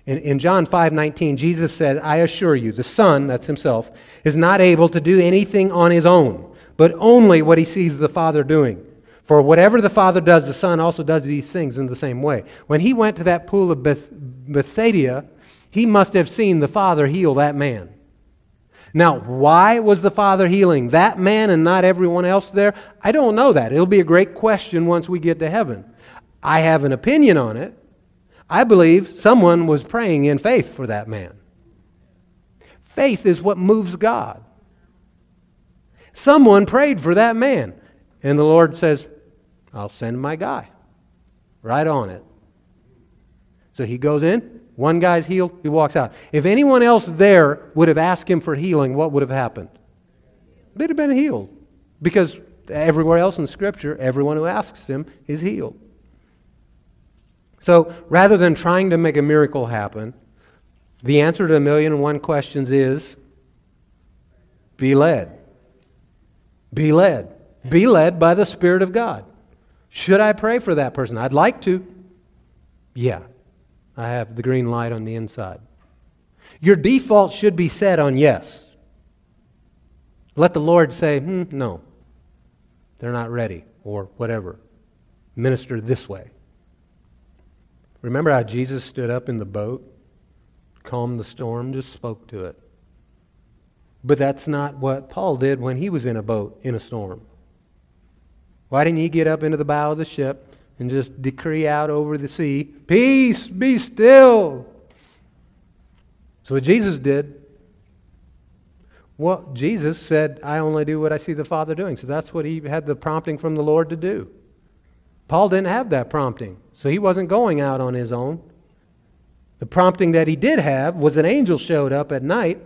In, in John 5 19, Jesus said, I assure you, the Son, that's himself, is not able to do anything on his own, but only what he sees the Father doing. For whatever the Father does, the Son also does these things in the same way. When he went to that pool of Beth- Bethsaida, he must have seen the Father heal that man. Now, why was the Father healing that man and not everyone else there? I don't know that. It'll be a great question once we get to heaven. I have an opinion on it. I believe someone was praying in faith for that man. Faith is what moves God. Someone prayed for that man, and the Lord says, I'll send my guy. Right on it. So he goes in, one guy's healed, he walks out. If anyone else there would have asked him for healing, what would have happened? They'd have been healed. Because everywhere else in Scripture, everyone who asks him is healed. So rather than trying to make a miracle happen, the answer to a million and one questions is be led. Be led. Be led by the Spirit of God. Should I pray for that person? I'd like to. Yeah. I have the green light on the inside. Your default should be set on yes. Let the Lord say, hmm, no, they're not ready, or whatever. Minister this way. Remember how Jesus stood up in the boat, calmed the storm, just spoke to it. But that's not what Paul did when he was in a boat in a storm. Why didn't he get up into the bow of the ship, and just decree out over the sea, Peace, be still. So what Jesus did. Well, Jesus said, I only do what I see the Father doing. So that's what he had the prompting from the Lord to do. Paul didn't have that prompting, so he wasn't going out on his own. The prompting that he did have was an angel showed up at night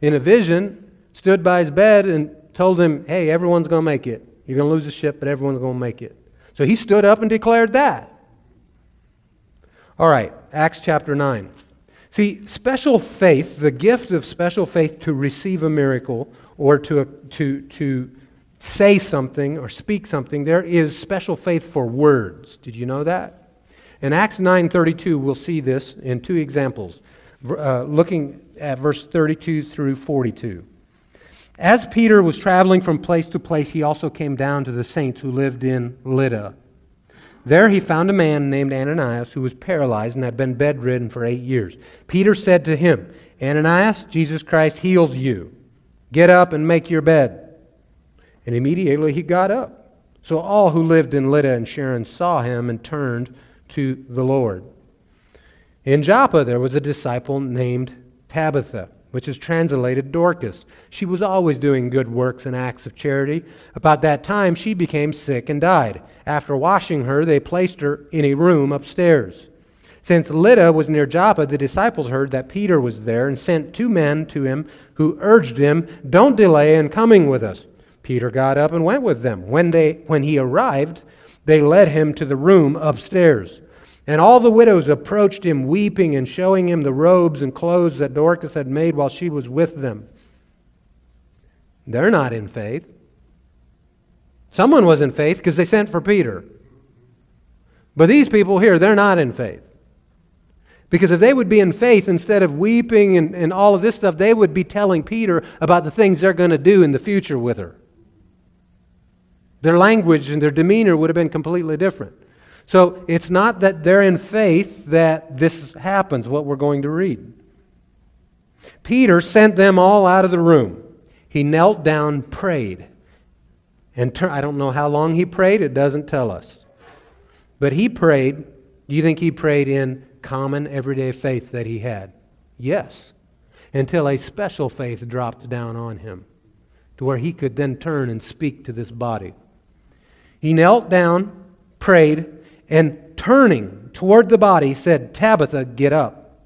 in a vision, stood by his bed, and told him, Hey, everyone's going to make it. You're going to lose the ship, but everyone's going to make it. So he stood up and declared that. All right, Acts chapter 9. See, special faith, the gift of special faith to receive a miracle or to, to, to say something or speak something, there is special faith for words. Did you know that? In Acts 9:32, we'll see this in two examples, uh, looking at verse 32 through 42. As Peter was traveling from place to place, he also came down to the saints who lived in Lydda. There he found a man named Ananias who was paralyzed and had been bedridden for eight years. Peter said to him, Ananias, Jesus Christ heals you. Get up and make your bed. And immediately he got up. So all who lived in Lydda and Sharon saw him and turned to the Lord. In Joppa, there was a disciple named Tabitha, which is translated Dorcas. She was always doing good works and acts of charity. About that time, she became sick and died. After washing her, they placed her in a room upstairs. Since Lydda was near Joppa, the disciples heard that Peter was there and sent two men to him who urged him, Don't delay in coming with us. Peter got up and went with them. When, they, when he arrived, they led him to the room upstairs. And all the widows approached him, weeping and showing him the robes and clothes that Dorcas had made while she was with them. They're not in faith. Someone was in faith because they sent for Peter. But these people here, they're not in faith. Because if they would be in faith instead of weeping and, and all of this stuff, they would be telling Peter about the things they're going to do in the future with her. Their language and their demeanor would have been completely different. So it's not that they're in faith that this happens, what we're going to read. Peter sent them all out of the room. He knelt down, prayed. And tur- I don't know how long he prayed, it doesn't tell us. But he prayed. Do you think he prayed in common everyday faith that he had? Yes. Until a special faith dropped down on him to where he could then turn and speak to this body. He knelt down, prayed, and turning toward the body said, Tabitha, get up.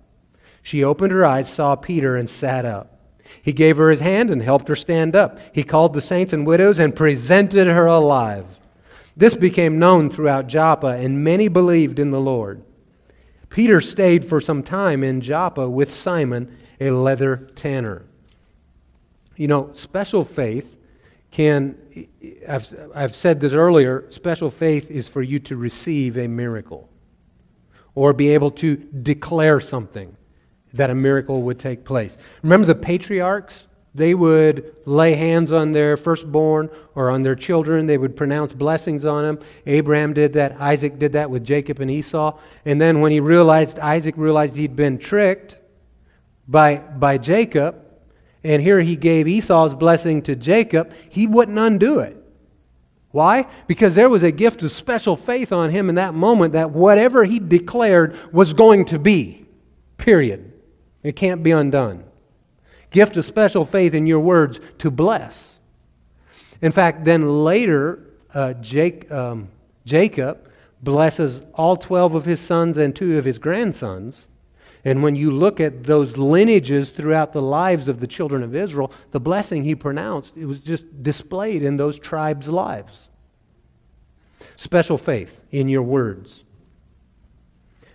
She opened her eyes, saw Peter, and sat up. He gave her his hand and helped her stand up. He called the saints and widows and presented her alive. This became known throughout Joppa, and many believed in the Lord. Peter stayed for some time in Joppa with Simon, a leather tanner. You know, special faith can, I've, I've said this earlier, special faith is for you to receive a miracle or be able to declare something that a miracle would take place. Remember the patriarchs? They would lay hands on their firstborn or on their children. They would pronounce blessings on them. Abraham did that. Isaac did that with Jacob and Esau. And then when he realized, Isaac realized he'd been tricked by, by Jacob, and here he gave Esau's blessing to Jacob, he wouldn't undo it. Why? Because there was a gift of special faith on him in that moment that whatever he declared was going to be. Period. It can't be undone. Gift of special faith in your words to bless. In fact, then later, uh, Jake, um, Jacob blesses all 12 of his sons and two of his grandsons. And when you look at those lineages throughout the lives of the children of Israel, the blessing he pronounced, it was just displayed in those tribes' lives. Special faith in your words.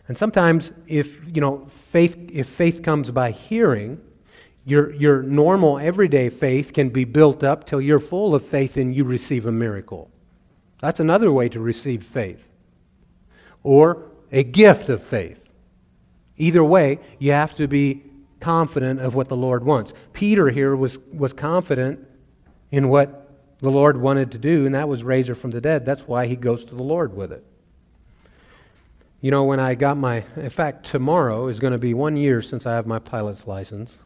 And sometimes if, you know, faith if faith comes by hearing, your, your normal everyday faith can be built up till you're full of faith and you receive a miracle. That's another way to receive faith. Or a gift of faith. Either way, you have to be confident of what the Lord wants. Peter here was, was confident in what the Lord wanted to do, and that was raise her from the dead. That's why he goes to the Lord with it. You know, when I got my, in fact, tomorrow is going to be one year since I have my pilot's license.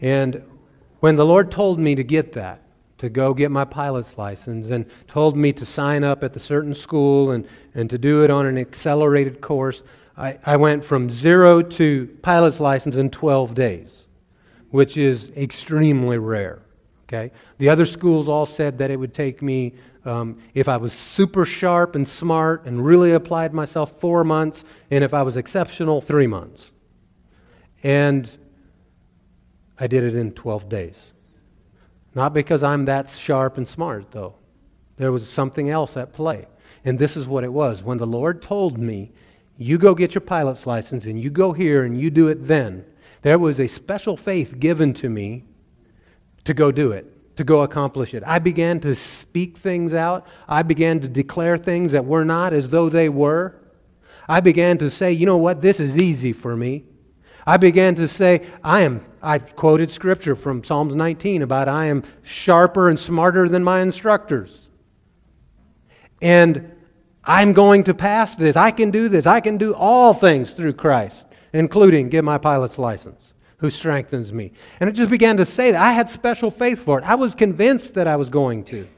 And when the Lord told me to get that, to go get my pilot's license, and told me to sign up at the certain school and, and to do it on an accelerated course, I, I went from zero to pilot's license in 12 days, which is extremely rare. Okay? The other schools all said that it would take me, um, if I was super sharp and smart and really applied myself, four months, and if I was exceptional, three months. And I did it in 12 days. Not because I'm that sharp and smart, though. There was something else at play. And this is what it was. When the Lord told me you go get your pilot's license and you go here and you do it then. There was a special faith given to me to go do it, to go accomplish it. I began to speak things out. I began to declare things that were not as though they were. I began to say, you know what, this is easy for me. I began to say, I am, I quoted scripture from Psalms 19 about I am sharper and smarter than my instructors. And I'm going to pass this. I can do this. I can do all things through Christ, including get my pilot's license. who strengthens me. And it just began to say that. I had special faith for it. I was convinced that I was going to.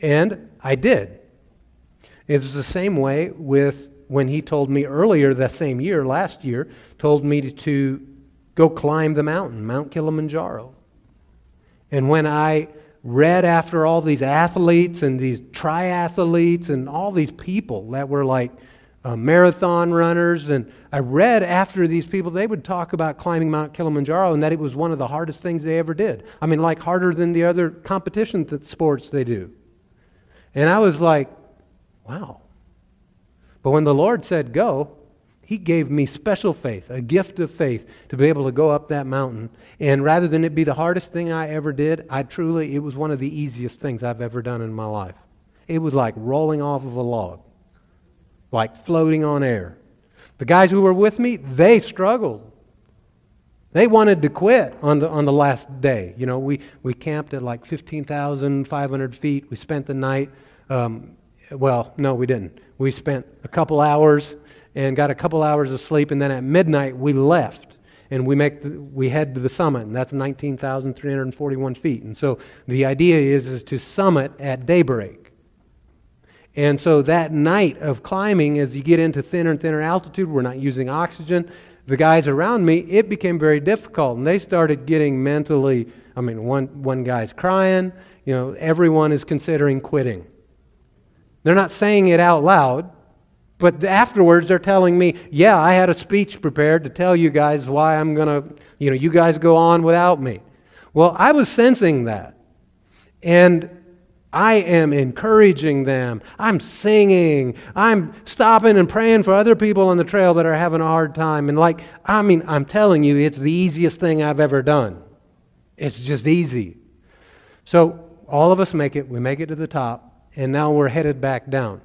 And I did. It was the same way with when he told me earlier that same year, last year, told me to, to go climb the mountain, Mount Kilimanjaro. And when I read after all these athletes and these triathletes and all these people that were like uh, marathon runners, and I read after these people, they would talk about climbing Mount Kilimanjaro and that it was one of the hardest things they ever did. I mean, like harder than the other competition that sports they do. And I was like, wow. But when the Lord said go, He gave me special faith, a gift of faith to be able to go up that mountain. And rather than it be the hardest thing I ever did, I truly, it was one of the easiest things I've ever done in my life. It was like rolling off of a log, like floating on air. The guys who were with me, they struggled. They wanted to quit on the, on the last day. You know, we, we camped at like 15,500 feet. We spent the night. Um, well, no, we didn't. We spent a couple hours and got a couple hours of sleep, and then at midnight we left and we make the, we head to the summit, and that's 19,341 feet. And so the idea is, is to summit at daybreak. And so that night of climbing, as you get into thinner and thinner altitude, we're not using oxygen. The guys around me, it became very difficult, and they started getting mentally. I mean, one one guy's crying. You know, everyone is considering quitting. They're not saying it out loud, but afterwards they're telling me, yeah, I had a speech prepared to tell you guys why I'm going to, you know, you guys go on without me. Well, I was sensing that. And I am encouraging them. I'm singing. I'm stopping and praying for other people on the trail that are having a hard time. And, like, I mean, I'm telling you, it's the easiest thing I've ever done. It's just easy. So, all of us make it. We make it to the top and now we're headed back down.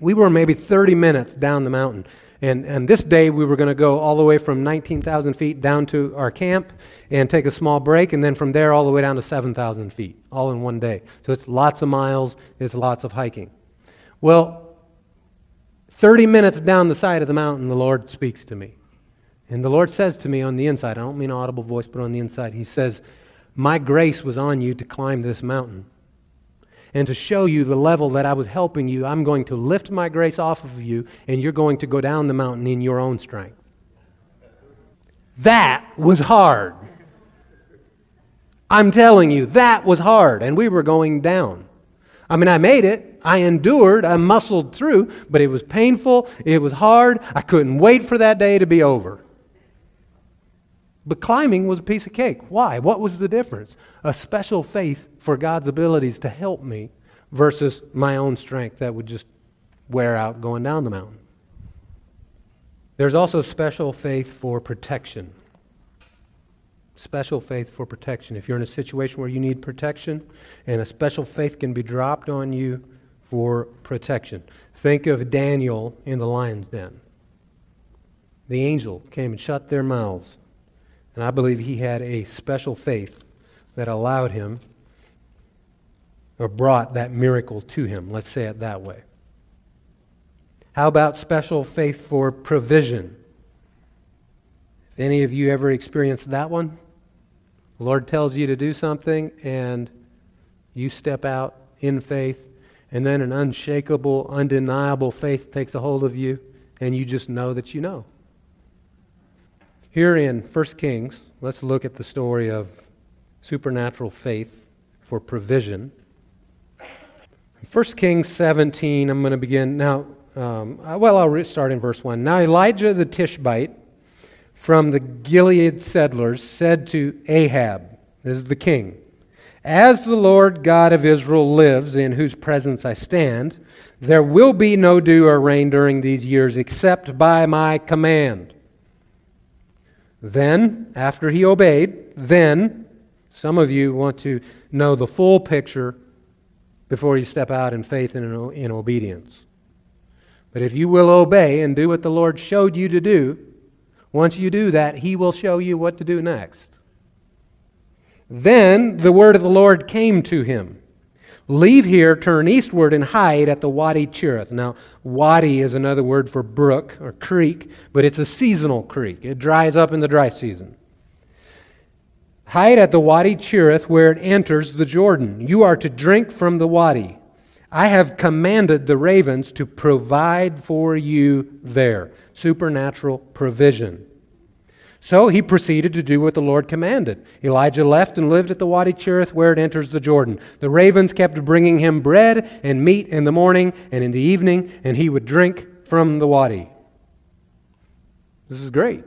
We were maybe 30 minutes down the mountain. And, and this day we were going to go all the way from 19,000 feet down to our camp and take a small break, and then from there all the way down to 7,000 feet, all in one day. So it's lots of miles, it's lots of hiking. Well, 30 minutes down the side of the mountain, the Lord speaks to me. And the Lord says to me on the inside, I don't mean audible voice, but on the inside, He says, My grace was on you to climb this mountain and to show you the level that I was helping you, I'm going to lift my grace off of you, and you're going to go down the mountain in your own strength. That was hard. I'm telling you, that was hard, and we were going down. I mean, I made it. I endured. I muscled through, but it was painful. It was hard. I couldn't wait for that day to be over. But climbing was a piece of cake. Why? What was the difference? A special faith for God's abilities to help me versus my own strength that would just wear out going down the mountain. There's also special faith for protection. Special faith for protection. If you're in a situation where you need protection, and a special faith can be dropped on you for protection. Think of Daniel in the lion's den. The angel came and shut their mouths and I believe he had a special faith that allowed him or brought that miracle to him. Let's say it that way. How about special faith for provision? If any of you ever experienced that one, the Lord tells you to do something and you step out in faith, and then an unshakable, undeniable faith takes a hold of you, and you just know that you know. Here in 1 Kings, let's look at the story of supernatural faith for provision. 1 Kings 17, I'm going to begin now. Um, well, I'll start in verse 1. Now Elijah the Tishbite from the Gilead settlers said to Ahab, this is the king, As the Lord God of Israel lives, in whose presence I stand, there will be no dew or rain during these years except by my command. Then, after he obeyed, then, some of you want to know the full picture before you step out in faith and in obedience. But if you will obey and do what the Lord showed you to do, once you do that, he will show you what to do next. Then the word of the Lord came to him. Leave here, turn eastward, and hide at the Wadi Cherith. Now, Wadi is another word for brook or creek, but it's a seasonal creek. It dries up in the dry season. Hide at the Wadi Cherith where it enters the Jordan. You are to drink from the Wadi. I have commanded the ravens to provide for you there. Supernatural provision. So he proceeded to do what the Lord commanded. Elijah left and lived at the Wadi Cherith where it enters the Jordan. The ravens kept bringing him bread and meat in the morning and in the evening, and he would drink from the wadi. This is great.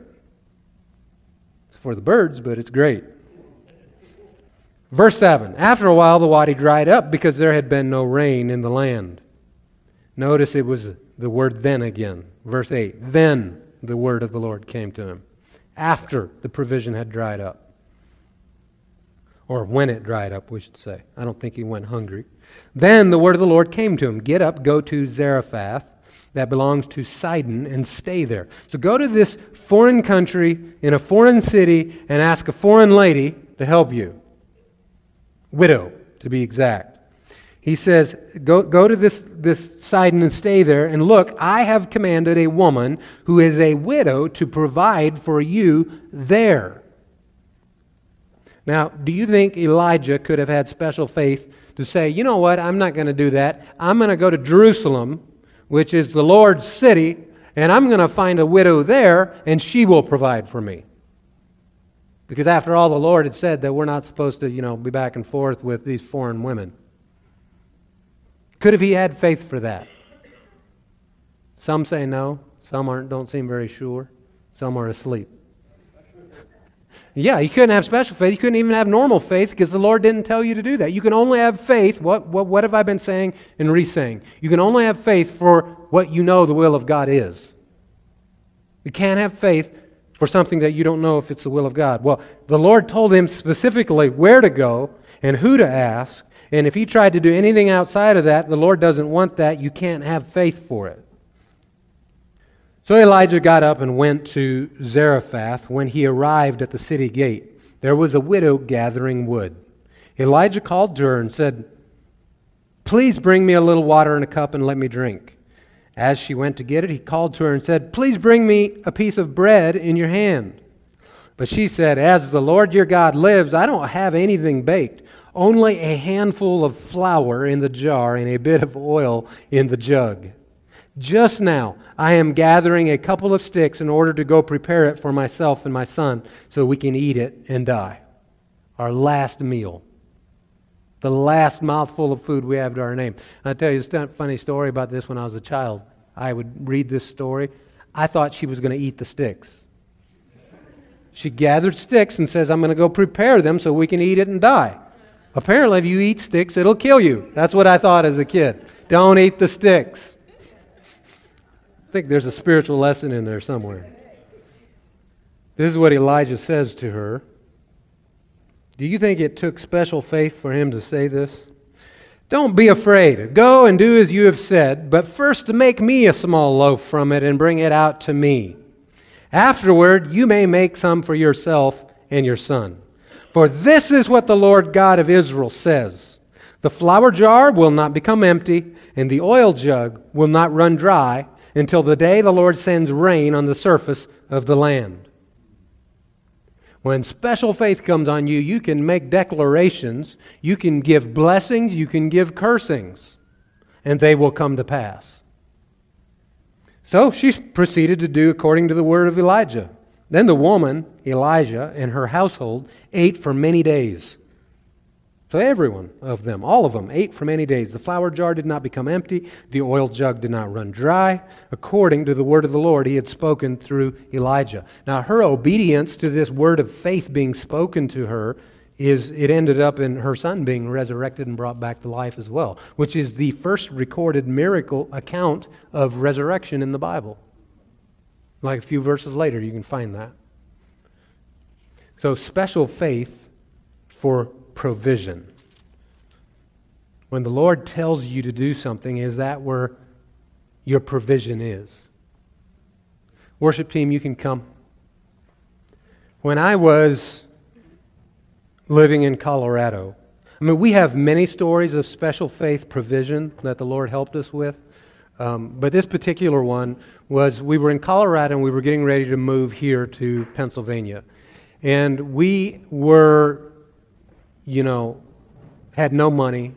It's for the birds, but it's great. Verse 7 After a while, the wadi dried up because there had been no rain in the land. Notice it was the word then again. Verse 8 Then the word of the Lord came to him. After the provision had dried up. Or when it dried up, we should say. I don't think he went hungry. Then the word of the Lord came to him Get up, go to Zarephath, that belongs to Sidon, and stay there. So go to this foreign country in a foreign city and ask a foreign lady to help you widow, to be exact. He says, Go, go to this, this Sidon and stay there, and look, I have commanded a woman who is a widow to provide for you there. Now, do you think Elijah could have had special faith to say, you know what, I'm not going to do that. I'm going to go to Jerusalem, which is the Lord's city, and I'm going to find a widow there, and she will provide for me? Because after all, the Lord had said that we're not supposed to, you know, be back and forth with these foreign women. Could have he had faith for that? Some say no. Some aren't, don't seem very sure. Some are asleep. Yeah, you couldn't have special faith. You couldn't even have normal faith because the Lord didn't tell you to do that. You can only have faith. What, what, what have I been saying and re saying? You can only have faith for what you know the will of God is. You can't have faith for something that you don't know if it's the will of God. Well, the Lord told him specifically where to go and who to ask. And if he tried to do anything outside of that, the Lord doesn't want that. You can't have faith for it. So Elijah got up and went to Zarephath. When he arrived at the city gate, there was a widow gathering wood. Elijah called to her and said, Please bring me a little water in a cup and let me drink. As she went to get it, he called to her and said, Please bring me a piece of bread in your hand. But she said, As the Lord your God lives, I don't have anything baked, only a handful of flour in the jar and a bit of oil in the jug. Just now, I am gathering a couple of sticks in order to go prepare it for myself and my son so we can eat it and die. Our last meal the last mouthful of food we have to our name. I'll tell you a funny story about this when I was a child. I would read this story. I thought she was going to eat the sticks. She gathered sticks and says, I'm going to go prepare them so we can eat it and die. Apparently, if you eat sticks, it'll kill you. That's what I thought as a kid. Don't eat the sticks. I think there's a spiritual lesson in there somewhere. This is what Elijah says to her. Do you think it took special faith for him to say this? Don't be afraid. Go and do as you have said, but first make me a small loaf from it and bring it out to me. Afterward, you may make some for yourself and your son. For this is what the Lord God of Israel says The flour jar will not become empty, and the oil jug will not run dry until the day the Lord sends rain on the surface of the land. When special faith comes on you, you can make declarations, you can give blessings, you can give cursings, and they will come to pass. So she proceeded to do according to the word of Elijah. Then the woman, Elijah, and her household ate for many days. So everyone of them, all of them, ate for many days. The flour jar did not become empty, the oil jug did not run dry, according to the word of the Lord he had spoken through Elijah. Now, her obedience to this word of faith being spoken to her is it ended up in her son being resurrected and brought back to life as well, which is the first recorded miracle account of resurrection in the Bible. Like a few verses later, you can find that. So, special faith for provision. When the Lord tells you to do something, is that where your provision is? Worship team, you can come. When I was living in Colorado, I mean, we have many stories of special faith provision that the Lord helped us with. Um, but this particular one was we were in Colorado and we were getting ready to move here to Pennsylvania. And we were, you know, had no money.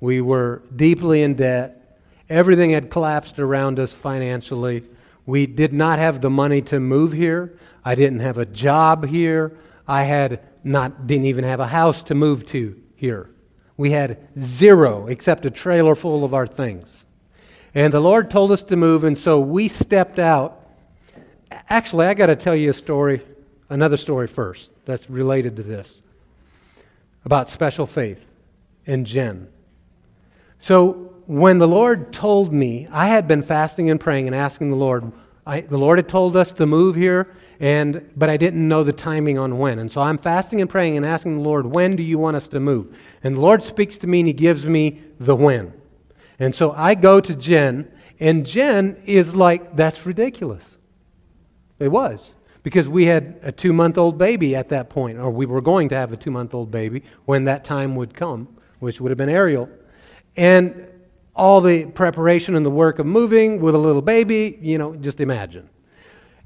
We were deeply in debt. Everything had collapsed around us financially. We did not have the money to move here. I didn't have a job here. I had not didn't even have a house to move to here. We had zero except a trailer full of our things. And the Lord told us to move, and so we stepped out. Actually, I got to tell you a story, another story first that's related to this about special faith and Jen. So, when the Lord told me, I had been fasting and praying and asking the Lord, I, the Lord had told us to move here, and, but I didn't know the timing on when. And so I'm fasting and praying and asking the Lord, when do you want us to move? And the Lord speaks to me and He gives me the when. And so I go to Jen, and Jen is like, that's ridiculous. It was. Because we had a two month old baby at that point, or we were going to have a two month old baby when that time would come, which would have been Ariel. And all the preparation and the work of moving with a little baby, you know, just imagine.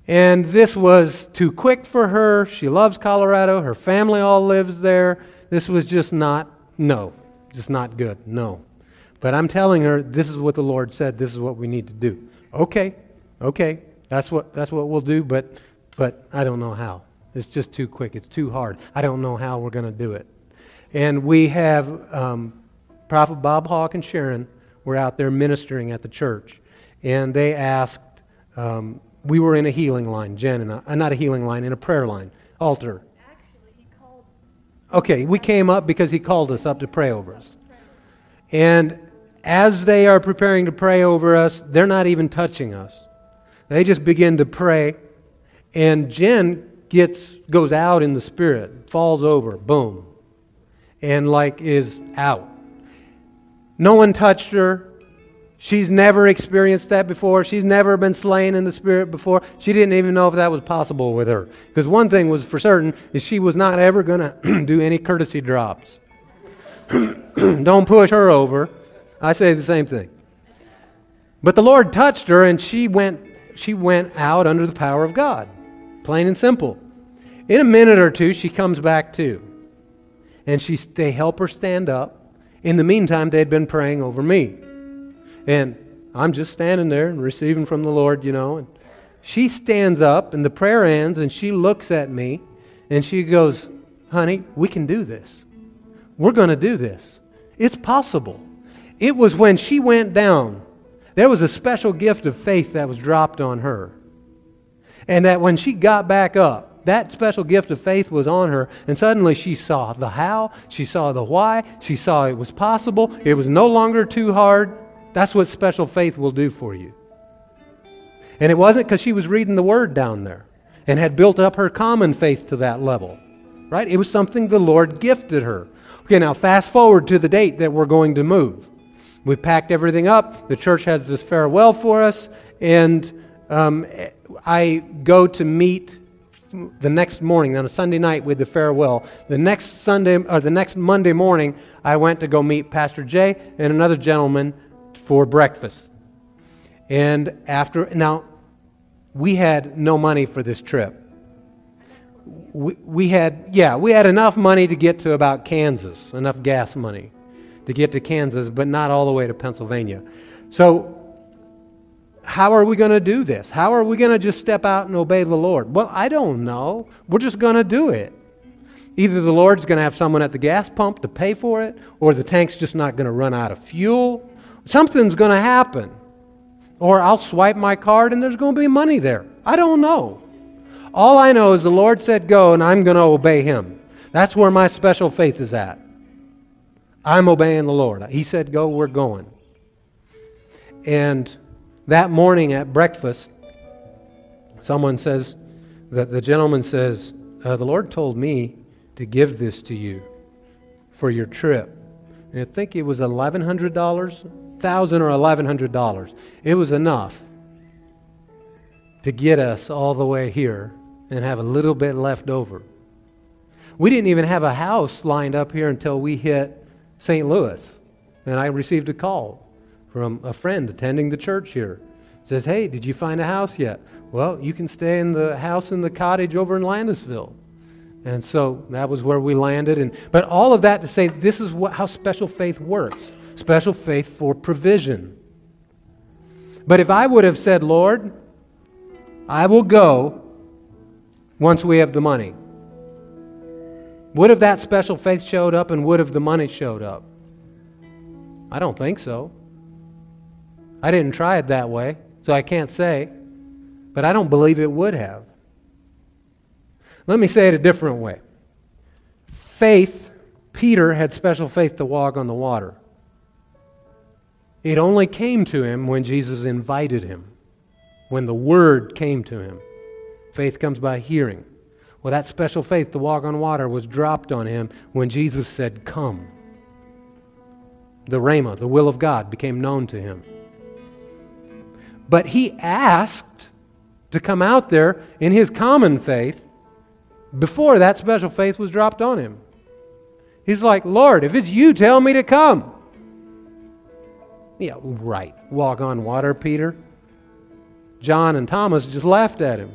And this was too quick for her. She loves Colorado. Her family all lives there. This was just not, no, just not good. No. But I'm telling her, this is what the Lord said. This is what we need to do. Okay, okay, that's what, that's what we'll do, but, but I don't know how. It's just too quick. It's too hard. I don't know how we're going to do it. And we have um, Prophet Bob Hawk and Sharon were out there ministering at the church. And they asked, um, we were in a healing line, Jen and I, uh, not a healing line, in a prayer line, altar. Actually, he called. Okay, we came up because he called us up to pray over us. And as they are preparing to pray over us, they're not even touching us. They just begin to pray, and Jen gets goes out in the spirit, falls over, boom, and like is out. No one touched her. She's never experienced that before. She's never been slain in the spirit before. She didn't even know if that was possible with her. Because one thing was for certain is she was not ever going to do any courtesy drops. Don't push her over. I say the same thing. But the Lord touched her and she went she went out under the power of God. Plain and simple. In a minute or two she comes back to. And she they help her stand up. In the meantime they'd been praying over me. And I'm just standing there and receiving from the Lord, you know. And she stands up and the prayer ends and she looks at me and she goes, Honey, we can do this. We're going to do this. It's possible. It was when she went down, there was a special gift of faith that was dropped on her. And that when she got back up, that special gift of faith was on her, and suddenly she saw the how, she saw the why, she saw it was possible, it was no longer too hard, that's what special faith will do for you. And it wasn't because she was reading the word down there and had built up her common faith to that level, right? It was something the Lord gifted her. Okay, now fast forward to the date that we're going to move. We've packed everything up. The church has this farewell for us, and um, I go to meet the next morning on a Sunday night with the farewell. The next Sunday or the next Monday morning, I went to go meet Pastor Jay and another gentleman for breakfast. And after, now, we had no money for this trip. We, we had, yeah, we had enough money to get to about Kansas, enough gas money to get to Kansas, but not all the way to Pennsylvania. So, how are we going to do this? How are we going to just step out and obey the Lord? Well, I don't know. We're just going to do it. Either the Lord's going to have someone at the gas pump to pay for it, or the tank's just not going to run out of fuel, Something's going to happen. Or I'll swipe my card and there's going to be money there. I don't know. All I know is the Lord said go and I'm going to obey him. That's where my special faith is at. I'm obeying the Lord. He said go, we're going. And that morning at breakfast, someone says, that the gentleman says, uh, The Lord told me to give this to you for your trip. And I think it was $1,100 thousand or eleven hundred dollars. It was enough to get us all the way here and have a little bit left over. We didn't even have a house lined up here until we hit St. Louis. And I received a call from a friend attending the church here. says, Hey, did you find a house yet? Well, you can stay in the house in the cottage over in Landisville. And so that was where we landed. And, but all of that to say this is what, how special faith works special faith for provision. But if I would have said, Lord, I will go once we have the money, would have that special faith showed up and would have the money showed up? I don't think so. I didn't try it that way, so I can't say, but I don't believe it would have. Let me say it a different way. Faith, Peter had special faith to walk on the water. It only came to him when Jesus invited him, when the word came to him. Faith comes by hearing. Well, that special faith to walk on water was dropped on him when Jesus said, Come. The Rhema, the will of God, became known to him. But he asked to come out there in his common faith before that special faith was dropped on him. He's like, Lord, if it's you, tell me to come. Yeah, right. Walk on water, Peter. John and Thomas just laughed at him.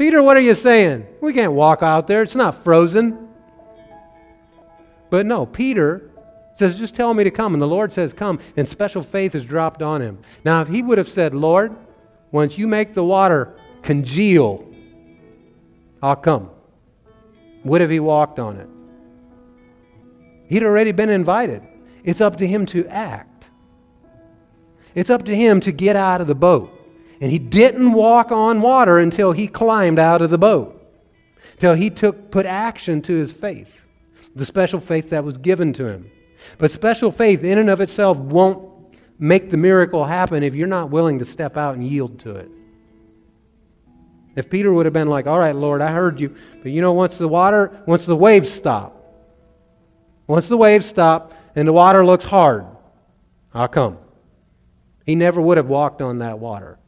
Peter, what are you saying? We can't walk out there. It's not frozen. But no, Peter says, just tell me to come. And the Lord says, come. And special faith is dropped on him. Now, if he would have said, Lord, once you make the water congeal, I'll come. Would have he walked on it? He'd already been invited. It's up to him to act. It's up to him to get out of the boat. And he didn't walk on water until he climbed out of the boat, until he took, put action to his faith, the special faith that was given to him. But special faith, in and of itself, won't make the miracle happen if you're not willing to step out and yield to it. If Peter would have been like, All right, Lord, I heard you, but you know, once the water, once the waves stop, once the waves stop and the water looks hard, I'll come. He never would have walked on that water.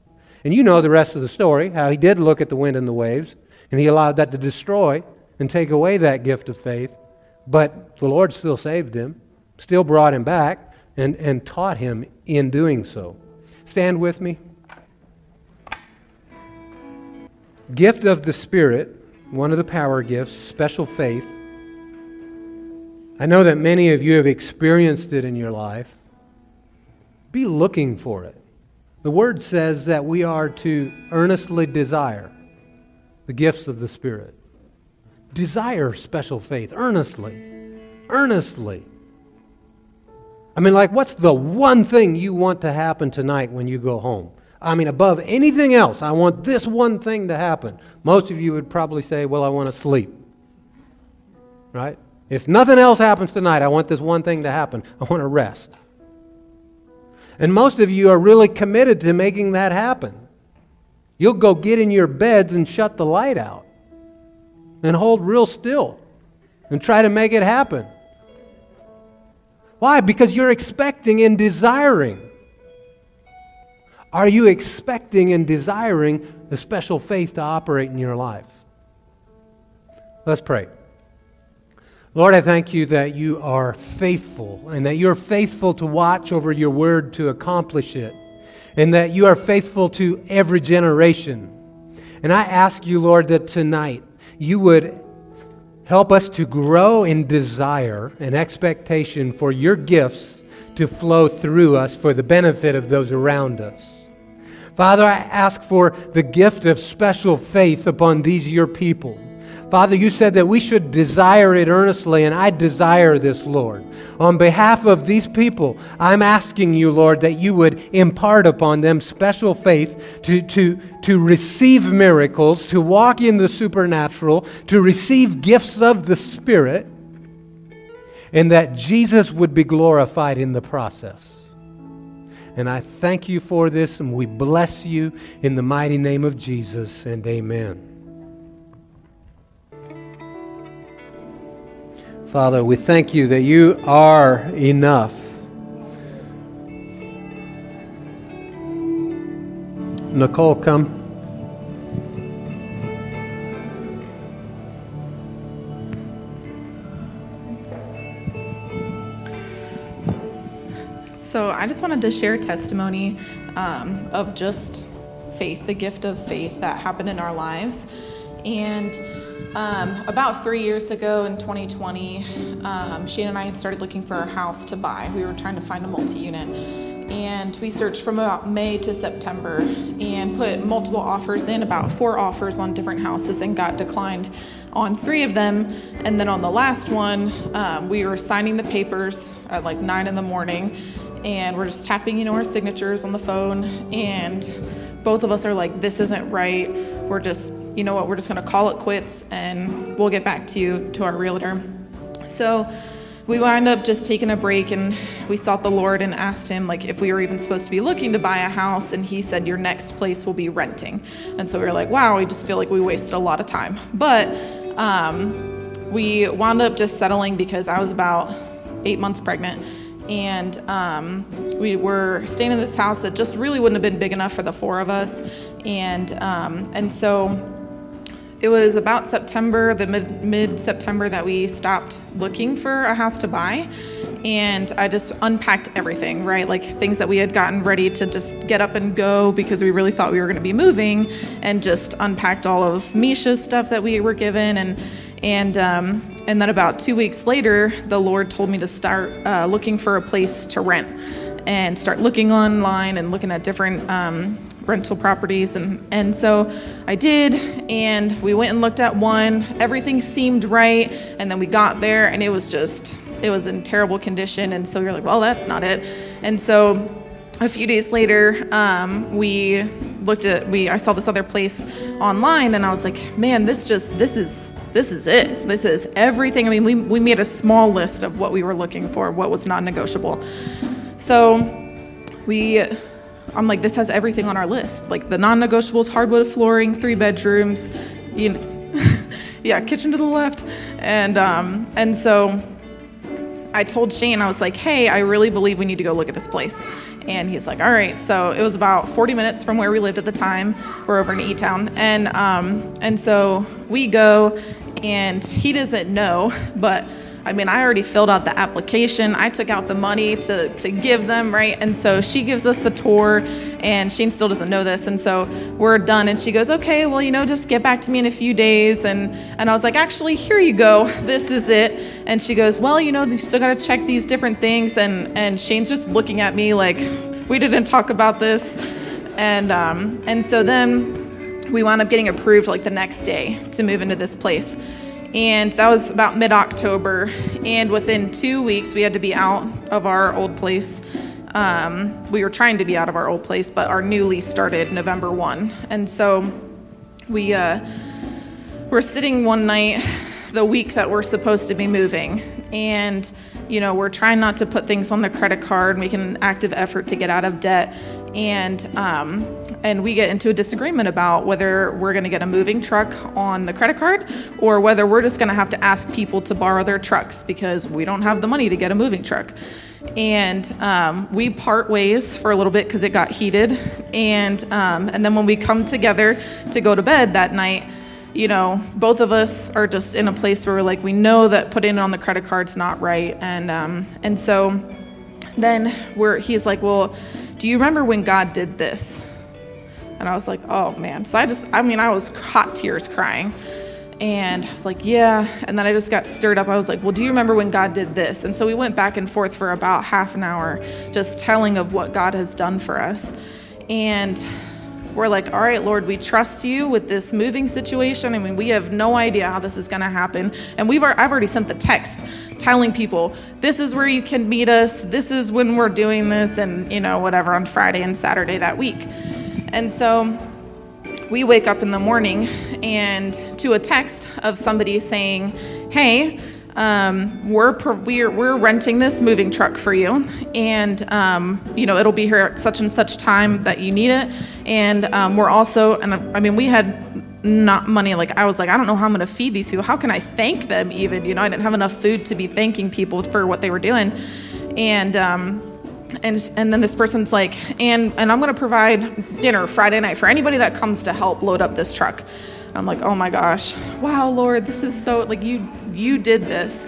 And you know the rest of the story how he did look at the wind and the waves, and he allowed that to destroy and take away that gift of faith. But the Lord still saved him, still brought him back, and, and taught him in doing so. Stand with me. Gift of the Spirit, one of the power gifts, special faith. I know that many of you have experienced it in your life. Be looking for it. The Word says that we are to earnestly desire the gifts of the Spirit. Desire special faith, earnestly. Earnestly. I mean, like, what's the one thing you want to happen tonight when you go home? I mean, above anything else, I want this one thing to happen. Most of you would probably say, Well, I want to sleep. Right? If nothing else happens tonight, I want this one thing to happen. I want to rest. And most of you are really committed to making that happen. You'll go get in your beds and shut the light out and hold real still and try to make it happen. Why? Because you're expecting and desiring. Are you expecting and desiring the special faith to operate in your life? Let's pray. Lord, I thank you that you are faithful and that you're faithful to watch over your word to accomplish it, and that you are faithful to every generation. And I ask you, Lord, that tonight you would help us to grow in desire and expectation for your gifts to flow through us for the benefit of those around us. Father, I ask for the gift of special faith upon these your people. Father, you said that we should desire it earnestly, and I desire this, Lord. On behalf of these people, I'm asking you, Lord, that you would impart upon them special faith to, to, to receive miracles, to walk in the supernatural, to receive gifts of the Spirit, and that Jesus would be glorified in the process. And I thank you for this, and we bless you in the mighty name of Jesus, and amen. Father, we thank you that you are enough. Nicole, come. So I just wanted to share testimony um, of just faith, the gift of faith that happened in our lives. And Um, about three years ago in 2020, um, Shane and I had started looking for a house to buy. We were trying to find a multi unit. And we searched from about May to September and put multiple offers in, about four offers on different houses, and got declined on three of them. And then on the last one, um, we were signing the papers at like nine in the morning, and we're just tapping, you know, our signatures on the phone. And both of us are like, this isn't right. We're just, you know what, we're just gonna call it quits and we'll get back to you, to our realtor. So we wound up just taking a break and we sought the Lord and asked him like if we were even supposed to be looking to buy a house and he said your next place will be renting. And so we were like, wow, we just feel like we wasted a lot of time. But um, we wound up just settling because I was about eight months pregnant and um, we were staying in this house that just really wouldn't have been big enough for the four of us and um, and so it was about September, the mid mid September, that we stopped looking for a house to buy, and I just unpacked everything, right? Like things that we had gotten ready to just get up and go because we really thought we were going to be moving, and just unpacked all of Misha's stuff that we were given, and and um, and then about two weeks later, the Lord told me to start uh, looking for a place to rent and start looking online and looking at different um, rental properties and and so I did and we went and looked at one. Everything seemed right and then we got there and it was just it was in terrible condition and so you're like well that's not it. And so a few days later um, we looked at we I saw this other place online and I was like man this just this is this is it. This is everything. I mean we, we made a small list of what we were looking for what was non-negotiable. So we I'm like, this has everything on our list. Like the non-negotiables, hardwood flooring, three bedrooms, you know, yeah, kitchen to the left. And um, and so I told Shane, I was like, hey, I really believe we need to go look at this place. And he's like, all right. So it was about 40 minutes from where we lived at the time. We're over in E Town. And um, and so we go and he doesn't know, but I mean, I already filled out the application. I took out the money to, to give them, right? And so she gives us the tour, and Shane still doesn't know this. And so we're done, and she goes, Okay, well, you know, just get back to me in a few days. And, and I was like, Actually, here you go. This is it. And she goes, Well, you know, you still got to check these different things. And, and Shane's just looking at me like, We didn't talk about this. And, um, and so then we wound up getting approved like the next day to move into this place and that was about mid October. And within two weeks, we had to be out of our old place. Um, we were trying to be out of our old place, but our new lease started November 1. And so we uh, were sitting one night the week that we're supposed to be moving. And, you know, we're trying not to put things on the credit card, making an active effort to get out of debt. And, um, and we get into a disagreement about whether we're going to get a moving truck on the credit card or whether we're just going to have to ask people to borrow their trucks because we don't have the money to get a moving truck. And um, we part ways for a little bit because it got heated. And, um, and then when we come together to go to bed that night, you know, both of us are just in a place where we're like, we know that putting it on the credit card's not right. And, um, and so then we're, he's like, well, do you remember when God did this? And I was like, oh man. So I just, I mean, I was hot tears crying. And I was like, yeah. And then I just got stirred up. I was like, well, do you remember when God did this? And so we went back and forth for about half an hour, just telling of what God has done for us. And we're like, all right, Lord, we trust you with this moving situation. I mean, we have no idea how this is going to happen. And we've I've already sent the text telling people, this is where you can meet us. This is when we're doing this, and you know, whatever on Friday and Saturday that week. And so we wake up in the morning and to a text of somebody saying, Hey, um, we're, we're, we're renting this moving truck for you. And um, you know it'll be here at such and such time that you need it. And um, we're also and i mean we had not money like i was like i don't know how i'm going to feed these people. How can i thank them even? You know i didn't have enough food to be thanking people for what they were doing. And um, and and then this person's like, and and I'm gonna provide dinner Friday night for anybody that comes to help load up this truck. And I'm like, oh my gosh, wow, Lord, this is so like you you did this.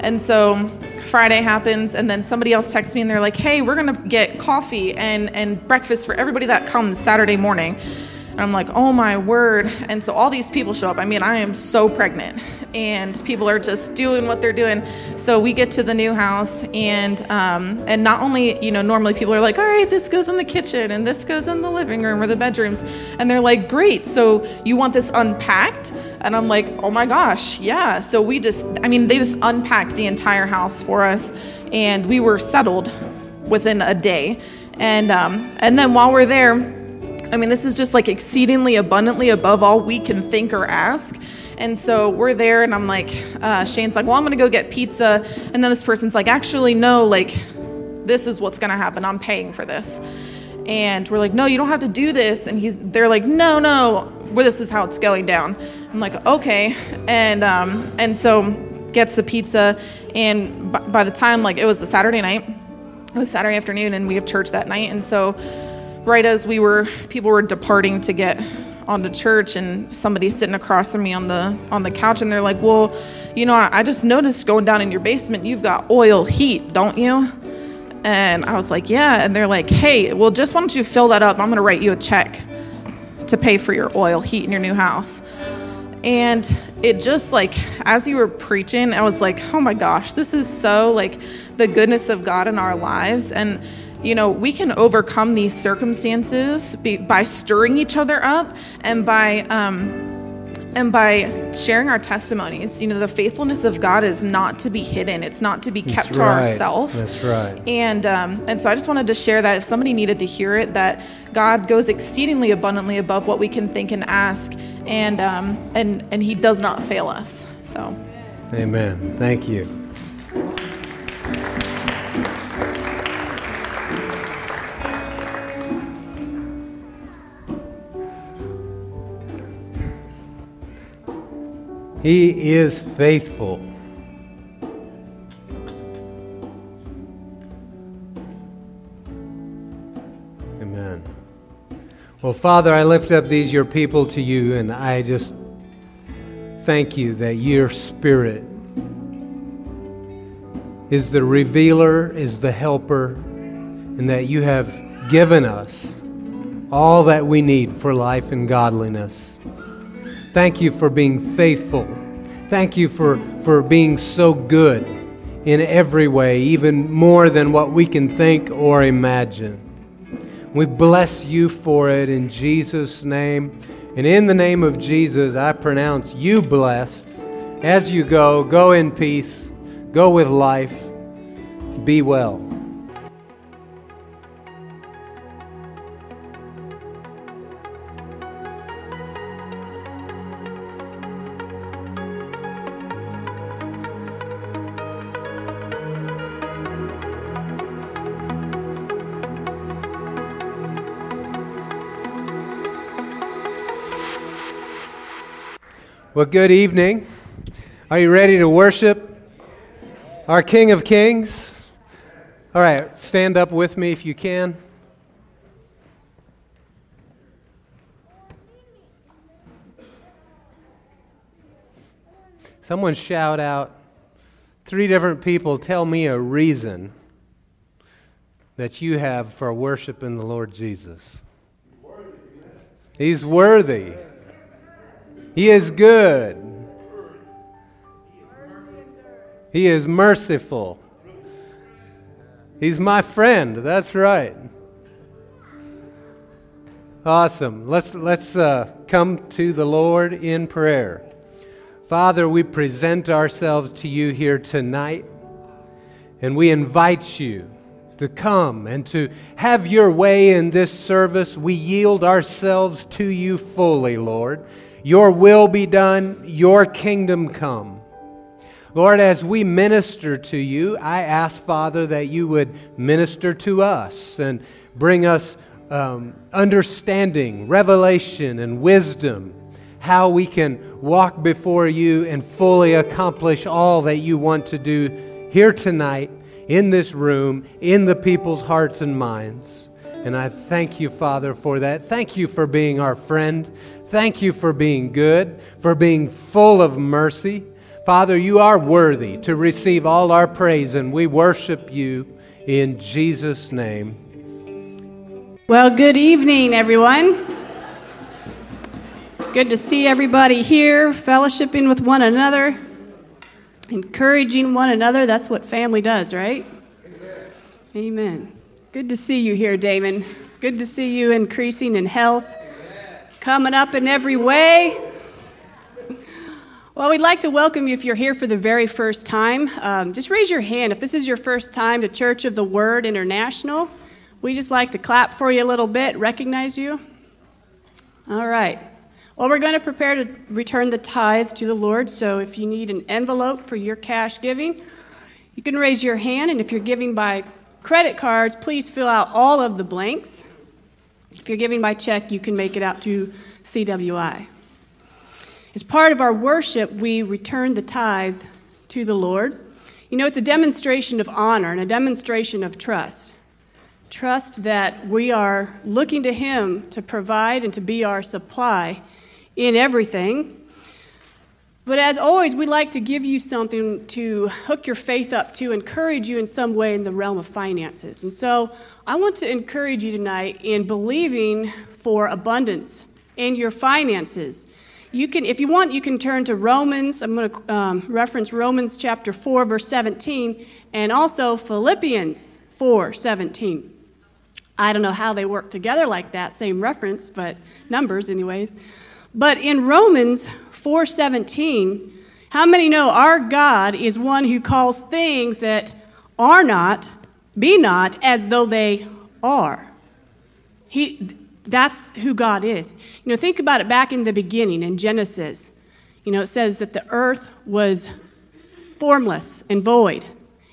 And so Friday happens, and then somebody else texts me, and they're like, hey, we're gonna get coffee and and breakfast for everybody that comes Saturday morning. And I'm like, oh my word. And so all these people show up. I mean, I am so pregnant, and people are just doing what they're doing. So we get to the new house, and um, and not only you know normally people are like, all right, this goes in the kitchen, and this goes in the living room or the bedrooms, and they're like, great. So you want this unpacked? And I'm like, oh my gosh, yeah. So we just, I mean, they just unpacked the entire house for us, and we were settled within a day. And um, and then while we're there I mean, this is just like exceedingly abundantly above all we can think or ask. And so we're there, and I'm like, uh, Shane's like, well, I'm gonna go get pizza. And then this person's like, actually, no, like, this is what's gonna happen. I'm paying for this. And we're like, no, you don't have to do this. And he's, they're like, no, no, well, this is how it's going down. I'm like, okay. And, um, and so gets the pizza. And by, by the time, like, it was a Saturday night, it was Saturday afternoon, and we have church that night. And so right as we were people were departing to get onto church and somebody sitting across from me on the on the couch and they're like well you know I, I just noticed going down in your basement you've got oil heat don't you and i was like yeah. And they're like hey well just why don't you fill that up? I'm going to write you a check to pay for your oil heat in your new house. And it just like as you were preaching i was like oh my gosh this is so like the goodness of god in our lives. And you know, we can overcome these circumstances by stirring each other up and by um, and by sharing our testimonies. You know, the faithfulness of God is not to be hidden; it's not to be kept That's to right. ourselves. That's right. And um, and so I just wanted to share that if somebody needed to hear it, that God goes exceedingly abundantly above what we can think and ask, and um, and and He does not fail us. So, Amen. Thank you. He is faithful. Amen. Well, Father, I lift up these, your people, to you, and I just thank you that your Spirit is the revealer, is the helper, and that you have given us all that we need for life and godliness. Thank you for being faithful. Thank you for, for being so good in every way, even more than what we can think or imagine. We bless you for it in Jesus' name. And in the name of Jesus, I pronounce you blessed. As you go, go in peace, go with life, be well. Well, good evening. Are you ready to worship our King of Kings? All right, stand up with me if you can. Someone shout out, three different people tell me a reason that you have for worshiping the Lord Jesus. He's worthy. He is good. He is merciful. He's my friend. That's right. Awesome. Let's, let's uh, come to the Lord in prayer. Father, we present ourselves to you here tonight, and we invite you to come and to have your way in this service. We yield ourselves to you fully, Lord. Your will be done, your kingdom come. Lord, as we minister to you, I ask, Father, that you would minister to us and bring us um, understanding, revelation, and wisdom, how we can walk before you and fully accomplish all that you want to do here tonight, in this room, in the people's hearts and minds. And I thank you, Father, for that. Thank you for being our friend. Thank you for being good, for being full of mercy. Father, you are worthy to receive all our praise, and we worship you in Jesus' name. Well, good evening, everyone. It's good to see everybody here, fellowshipping with one another, encouraging one another. That's what family does, right? Amen. Amen. Good to see you here, Damon. Good to see you increasing in health, coming up in every way. Well, we'd like to welcome you if you're here for the very first time. Um, just raise your hand if this is your first time to Church of the Word International. We just like to clap for you a little bit, recognize you. All right. Well, we're going to prepare to return the tithe to the Lord. So if you need an envelope for your cash giving, you can raise your hand. And if you're giving by credit cards, please fill out all of the blanks. If you're giving by check, you can make it out to CWI. As part of our worship, we return the tithe to the Lord. You know, it's a demonstration of honor and a demonstration of trust. Trust that we are looking to Him to provide and to be our supply in everything. But as always, we like to give you something to hook your faith up to, encourage you in some way in the realm of finances. And so I want to encourage you tonight in believing for abundance in your finances. You can, if you want, you can turn to Romans. I'm going to um, reference Romans chapter 4, verse 17, and also Philippians 4, 17. I don't know how they work together like that, same reference, but numbers, anyways. But in Romans 4:17, how many know our God is one who calls things that are not, be not, as though they are? He, that's who God is. You know, think about it back in the beginning in Genesis. You know, it says that the earth was formless and void,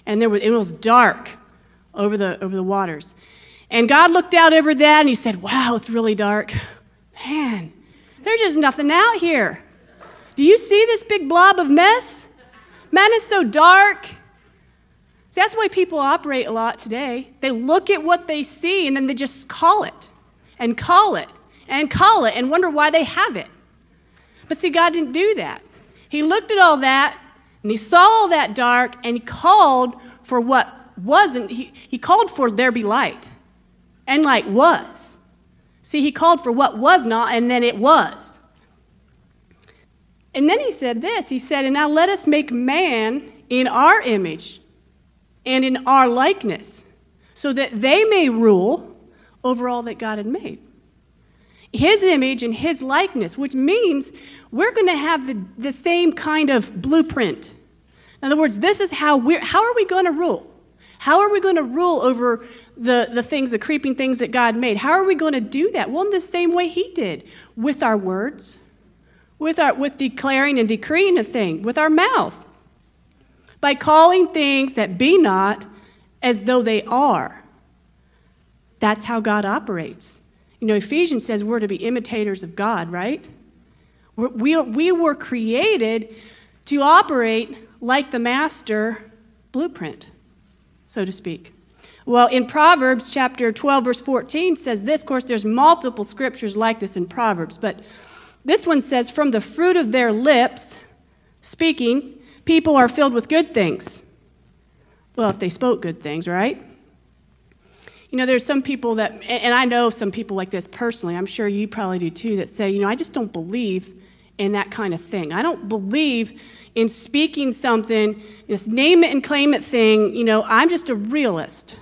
and there was, it was dark over the, over the waters. And God looked out over that and he said, Wow, it's really dark. Man, there's just nothing out here. Do you see this big blob of mess? Man, is so dark. See, that's way people operate a lot today. They look at what they see and then they just call it and call it and call it and wonder why they have it. But see, God didn't do that. He looked at all that and he saw all that dark and he called for what wasn't, he, he called for there be light. And light was. See, he called for what was not and then it was. And then he said this He said, And now let us make man in our image and in our likeness, so that they may rule over all that God had made. His image and his likeness, which means we're going to have the, the same kind of blueprint. In other words, this is how we're, how are we going to rule? How are we going to rule over the, the things, the creeping things that God made? How are we going to do that? Well, in the same way He did with our words, with, our, with declaring and decreeing a thing, with our mouth, by calling things that be not as though they are. That's how God operates. You know, Ephesians says we're to be imitators of God, right? We're, we, we were created to operate like the master blueprint, so to speak. Well, in Proverbs chapter 12, verse 14 says this. Of course, there's multiple scriptures like this in Proverbs, but this one says, From the fruit of their lips, speaking, people are filled with good things. Well, if they spoke good things, right? You know, there's some people that, and I know some people like this personally, I'm sure you probably do too, that say, you know, I just don't believe in that kind of thing. I don't believe in speaking something, this name it and claim it thing. You know, I'm just a realist.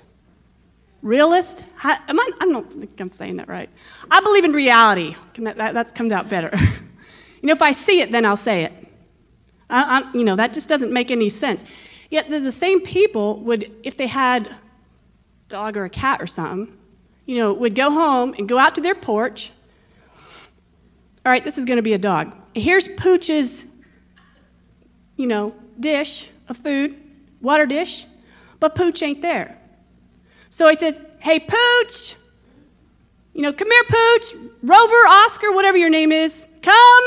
Realist? I, am I, I don't think I'm saying that right. I believe in reality. That, that, that comes out better. you know, if I see it, then I'll say it. I, I, you know, that just doesn't make any sense. Yet there's the same people would, if they had a dog or a cat or something, you know, would go home and go out to their porch. All right, this is going to be a dog. Here's Pooch's, you know, dish of food, water dish, but Pooch ain't there. So he says, Hey, Pooch, you know, come here, Pooch, Rover, Oscar, whatever your name is, come.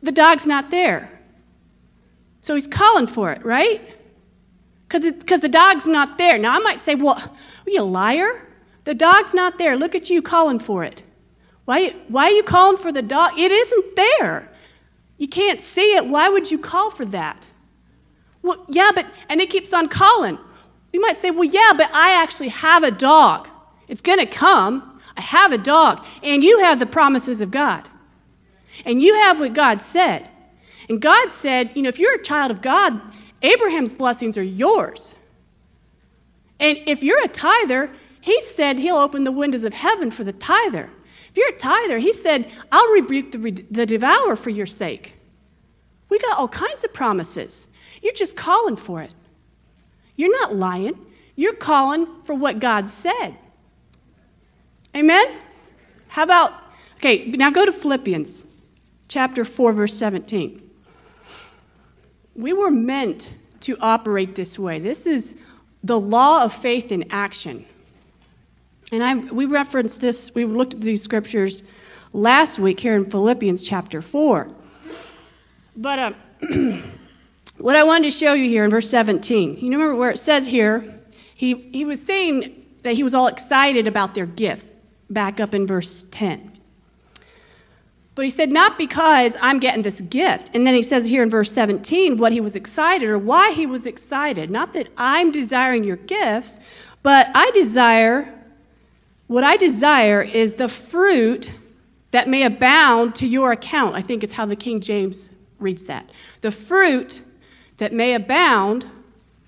The dog's not there. So he's calling for it, right? because the dog's not there. Now, I might say, well, are you a liar? The dog's not there. Look at you calling for it. Why, why are you calling for the dog? It isn't there. You can't see it. Why would you call for that? Well, yeah, but, and it keeps on calling. You might say, well, yeah, but I actually have a dog. It's going to come. I have a dog. And you have the promises of God. And you have what God said. And God said, you know, if you're a child of God, Abraham's blessings are yours. And if you're a tither, he said he'll open the windows of heaven for the tither. If you're a tither, he said, I'll rebuke the, the devourer for your sake. We got all kinds of promises. You're just calling for it. You're not lying. You're calling for what God said. Amen? How about, okay, now go to Philippians chapter 4, verse 17. We were meant to operate this way. This is the law of faith in action. And I, we referenced this, we looked at these scriptures last week here in Philippians chapter 4. But uh, what I wanted to show you here in verse 17, you remember where it says here, he, he was saying that he was all excited about their gifts, back up in verse 10. But he said, not because I'm getting this gift. And then he says here in verse 17 what he was excited or why he was excited. Not that I'm desiring your gifts, but I desire, what I desire is the fruit that may abound to your account. I think it's how the King James reads that. The fruit that may abound,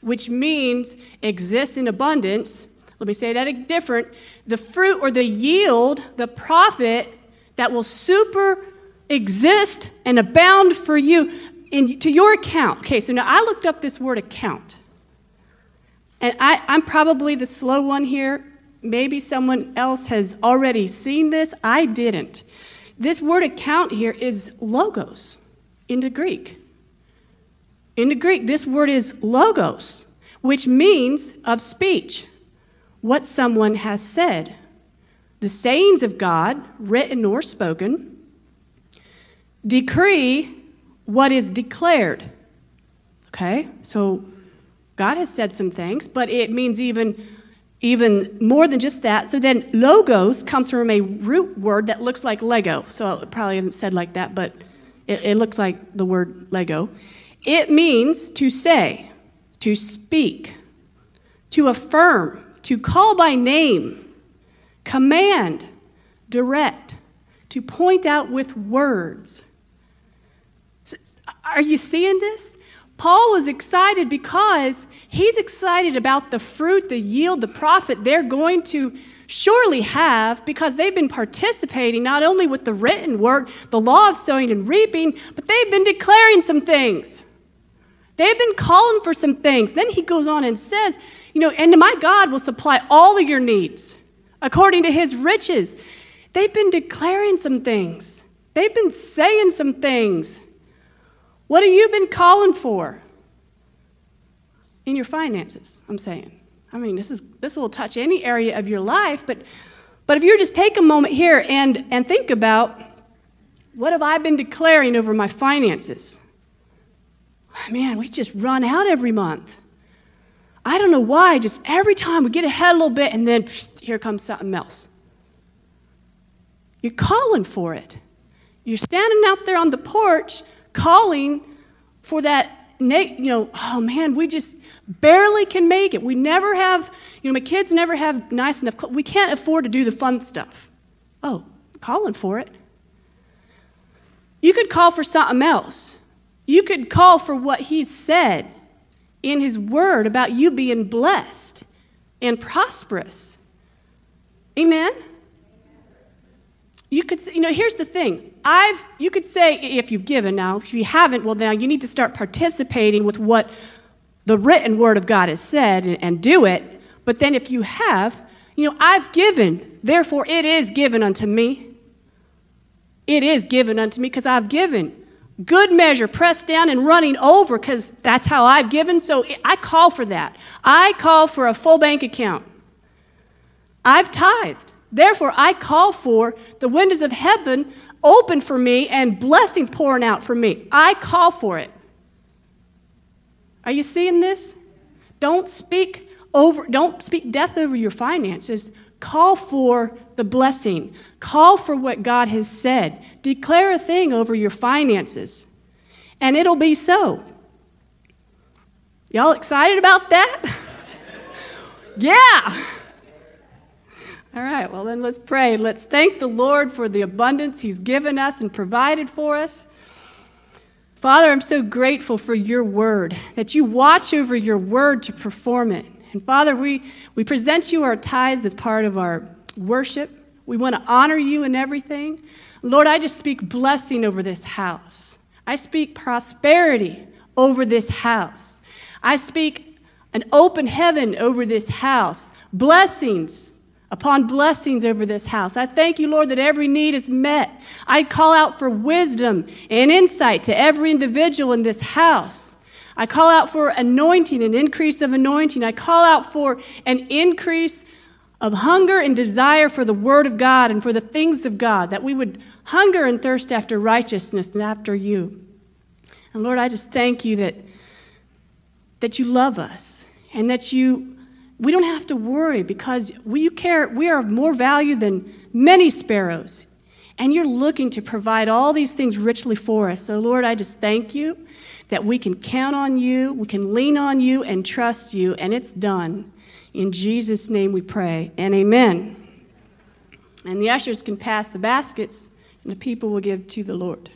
which means exists in abundance. Let me say that different. The fruit or the yield, the profit that will super exist and abound for you in, to your account. Okay, so now I looked up this word account. And I, I'm probably the slow one here. Maybe someone else has already seen this. I didn't. This word account here is logos in the Greek. In the Greek, this word is logos, which means of speech, what someone has said. The sayings of God, written or spoken, decree what is declared. Okay? So God has said some things, but it means even even more than just that. So then logos comes from a root word that looks like Lego. So it probably isn't said like that, but it, it looks like the word Lego. It means to say, to speak, to affirm, to call by name, command, direct, to point out with words. Are you seeing this? Paul was excited because he's excited about the fruit, the yield, the profit they're going to surely have because they've been participating not only with the written word, the law of sowing and reaping, but they've been declaring some things. They've been calling for some things. Then he goes on and says, you know, and my God will supply all of your needs according to his riches. They've been declaring some things, they've been saying some things. What have you been calling for? In your finances, I'm saying. I mean, this, is, this will touch any area of your life, but, but if you just take a moment here and, and think about what have I been declaring over my finances? Man, we just run out every month. I don't know why, just every time we get ahead a little bit and then psh, here comes something else. You're calling for it. You're standing out there on the porch calling for that, you know, oh man, we just barely can make it. We never have, you know, my kids never have nice enough clothes. We can't afford to do the fun stuff. Oh, calling for it. You could call for something else. You could call for what he said in His Word about you being blessed and prosperous. Amen? You could, you know, here's the thing. I've, you could say, if you've given now, if you haven't, well, now you need to start participating with what the written word of God has said and, and do it. But then if you have, you know, I've given, therefore it is given unto me. It is given unto me because I've given good measure, pressed down and running over, because that's how I've given. So I call for that. I call for a full bank account. I've tithed. Therefore, I call for the windows of heaven open for me and blessings pouring out for me. I call for it. Are you seeing this? Don't speak over don't speak death over your finances. Call for the blessing. Call for what God has said. Declare a thing over your finances, and it'll be so. Y'all excited about that? yeah. All right, well, then let's pray. Let's thank the Lord for the abundance He's given us and provided for us. Father, I'm so grateful for your word, that you watch over your word to perform it. And Father, we, we present you our tithes as part of our worship. We want to honor you in everything. Lord, I just speak blessing over this house. I speak prosperity over this house. I speak an open heaven over this house, blessings upon blessings over this house. I thank you, Lord, that every need is met. I call out for wisdom and insight to every individual in this house. I call out for anointing, an increase of anointing. I call out for an increase of hunger and desire for the Word of God and for the things of God, that we would hunger and thirst after righteousness and after you. And Lord, I just thank you that, that you love us and that you we don't have to worry because we care we are of more value than many sparrows and you're looking to provide all these things richly for us so lord i just thank you that we can count on you we can lean on you and trust you and it's done in jesus name we pray and amen and the ushers can pass the baskets and the people will give to the lord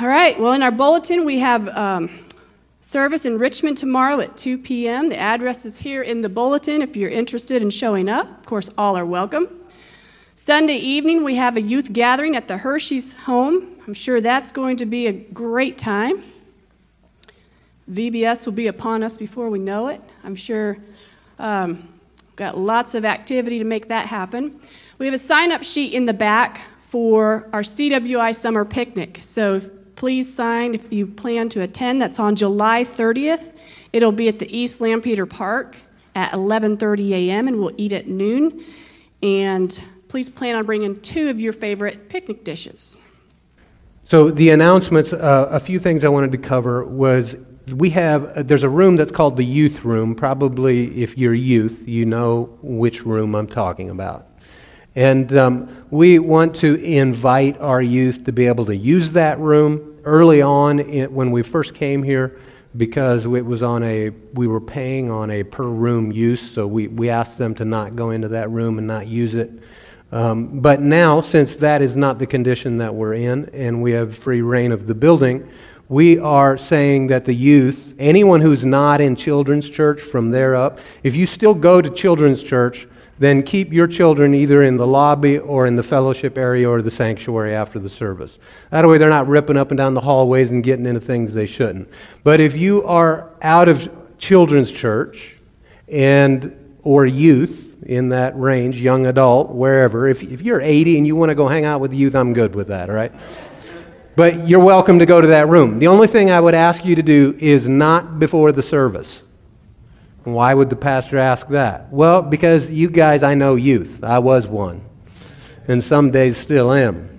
all right well in our bulletin we have um, Service in Richmond tomorrow at 2 p.m. The address is here in the bulletin if you're interested in showing up. Of course, all are welcome. Sunday evening, we have a youth gathering at the Hershey's home. I'm sure that's going to be a great time. VBS will be upon us before we know it. I'm sure um, got lots of activity to make that happen. We have a sign up sheet in the back for our CWI summer picnic. So please sign if you plan to attend. That's on July 30th. It'll be at the East Lampeter Park at 11:30 a.m. and we'll eat at noon. And please plan on bringing two of your favorite picnic dishes. So the announcements, uh, a few things I wanted to cover was we have uh, there's a room that's called the youth room. Probably if you're youth, you know which room I'm talking about. And um, we want to invite our youth to be able to use that room early on in, when we first came here because it was on a we were paying on a per room use so we, we asked them to not go into that room and not use it um, but now since that is not the condition that we're in and we have free reign of the building we are saying that the youth anyone who's not in children's church from there up if you still go to children's church then keep your children either in the lobby or in the fellowship area or the sanctuary after the service. That way they're not ripping up and down the hallways and getting into things they shouldn't. But if you are out of children's church and or youth in that range, young adult, wherever, if, if you're 80 and you want to go hang out with the youth, I'm good with that, all right? But you're welcome to go to that room. The only thing I would ask you to do is not before the service. Why would the pastor ask that? Well, because you guys, I know youth. I was one. And some days still am.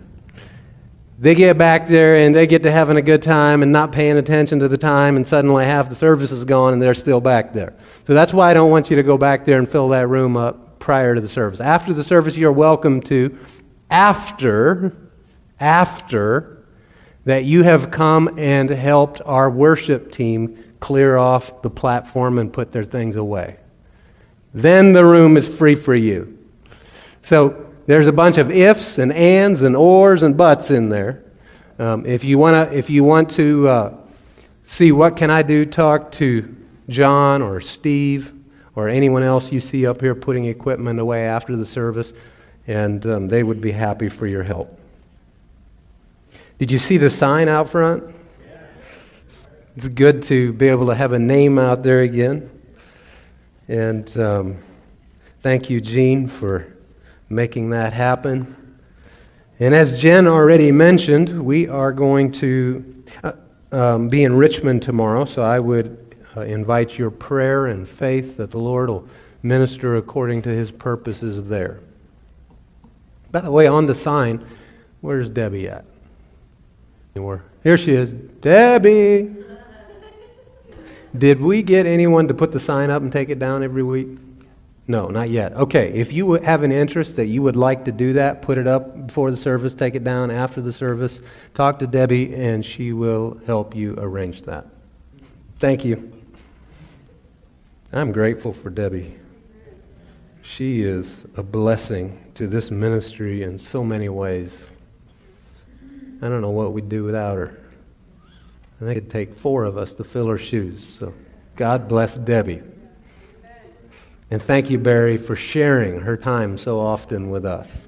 They get back there and they get to having a good time and not paying attention to the time, and suddenly half the service is gone and they're still back there. So that's why I don't want you to go back there and fill that room up prior to the service. After the service, you're welcome to, after, after that you have come and helped our worship team clear off the platform and put their things away. Then the room is free for you. So there's a bunch of ifs and ands and ors and buts in there. Um, if you want to, if you want to uh, see what can I do, talk to John or Steve or anyone else you see up here putting equipment away after the service, and um, they would be happy for your help. Did you see the sign out front? It's good to be able to have a name out there again. And um, thank you, Gene, for making that happen. And as Jen already mentioned, we are going to uh, um, be in Richmond tomorrow, so I would uh, invite your prayer and faith that the Lord will minister according to his purposes there. By the way, on the sign, where's Debbie at? Here she is. Debbie! Did we get anyone to put the sign up and take it down every week? No, not yet. Okay, if you have an interest that you would like to do that, put it up before the service, take it down after the service, talk to Debbie, and she will help you arrange that. Thank you. I'm grateful for Debbie. She is a blessing to this ministry in so many ways. I don't know what we'd do without her. I think it'd take four of us to fill her shoes. So God bless Debbie. And thank you, Barry, for sharing her time so often with us.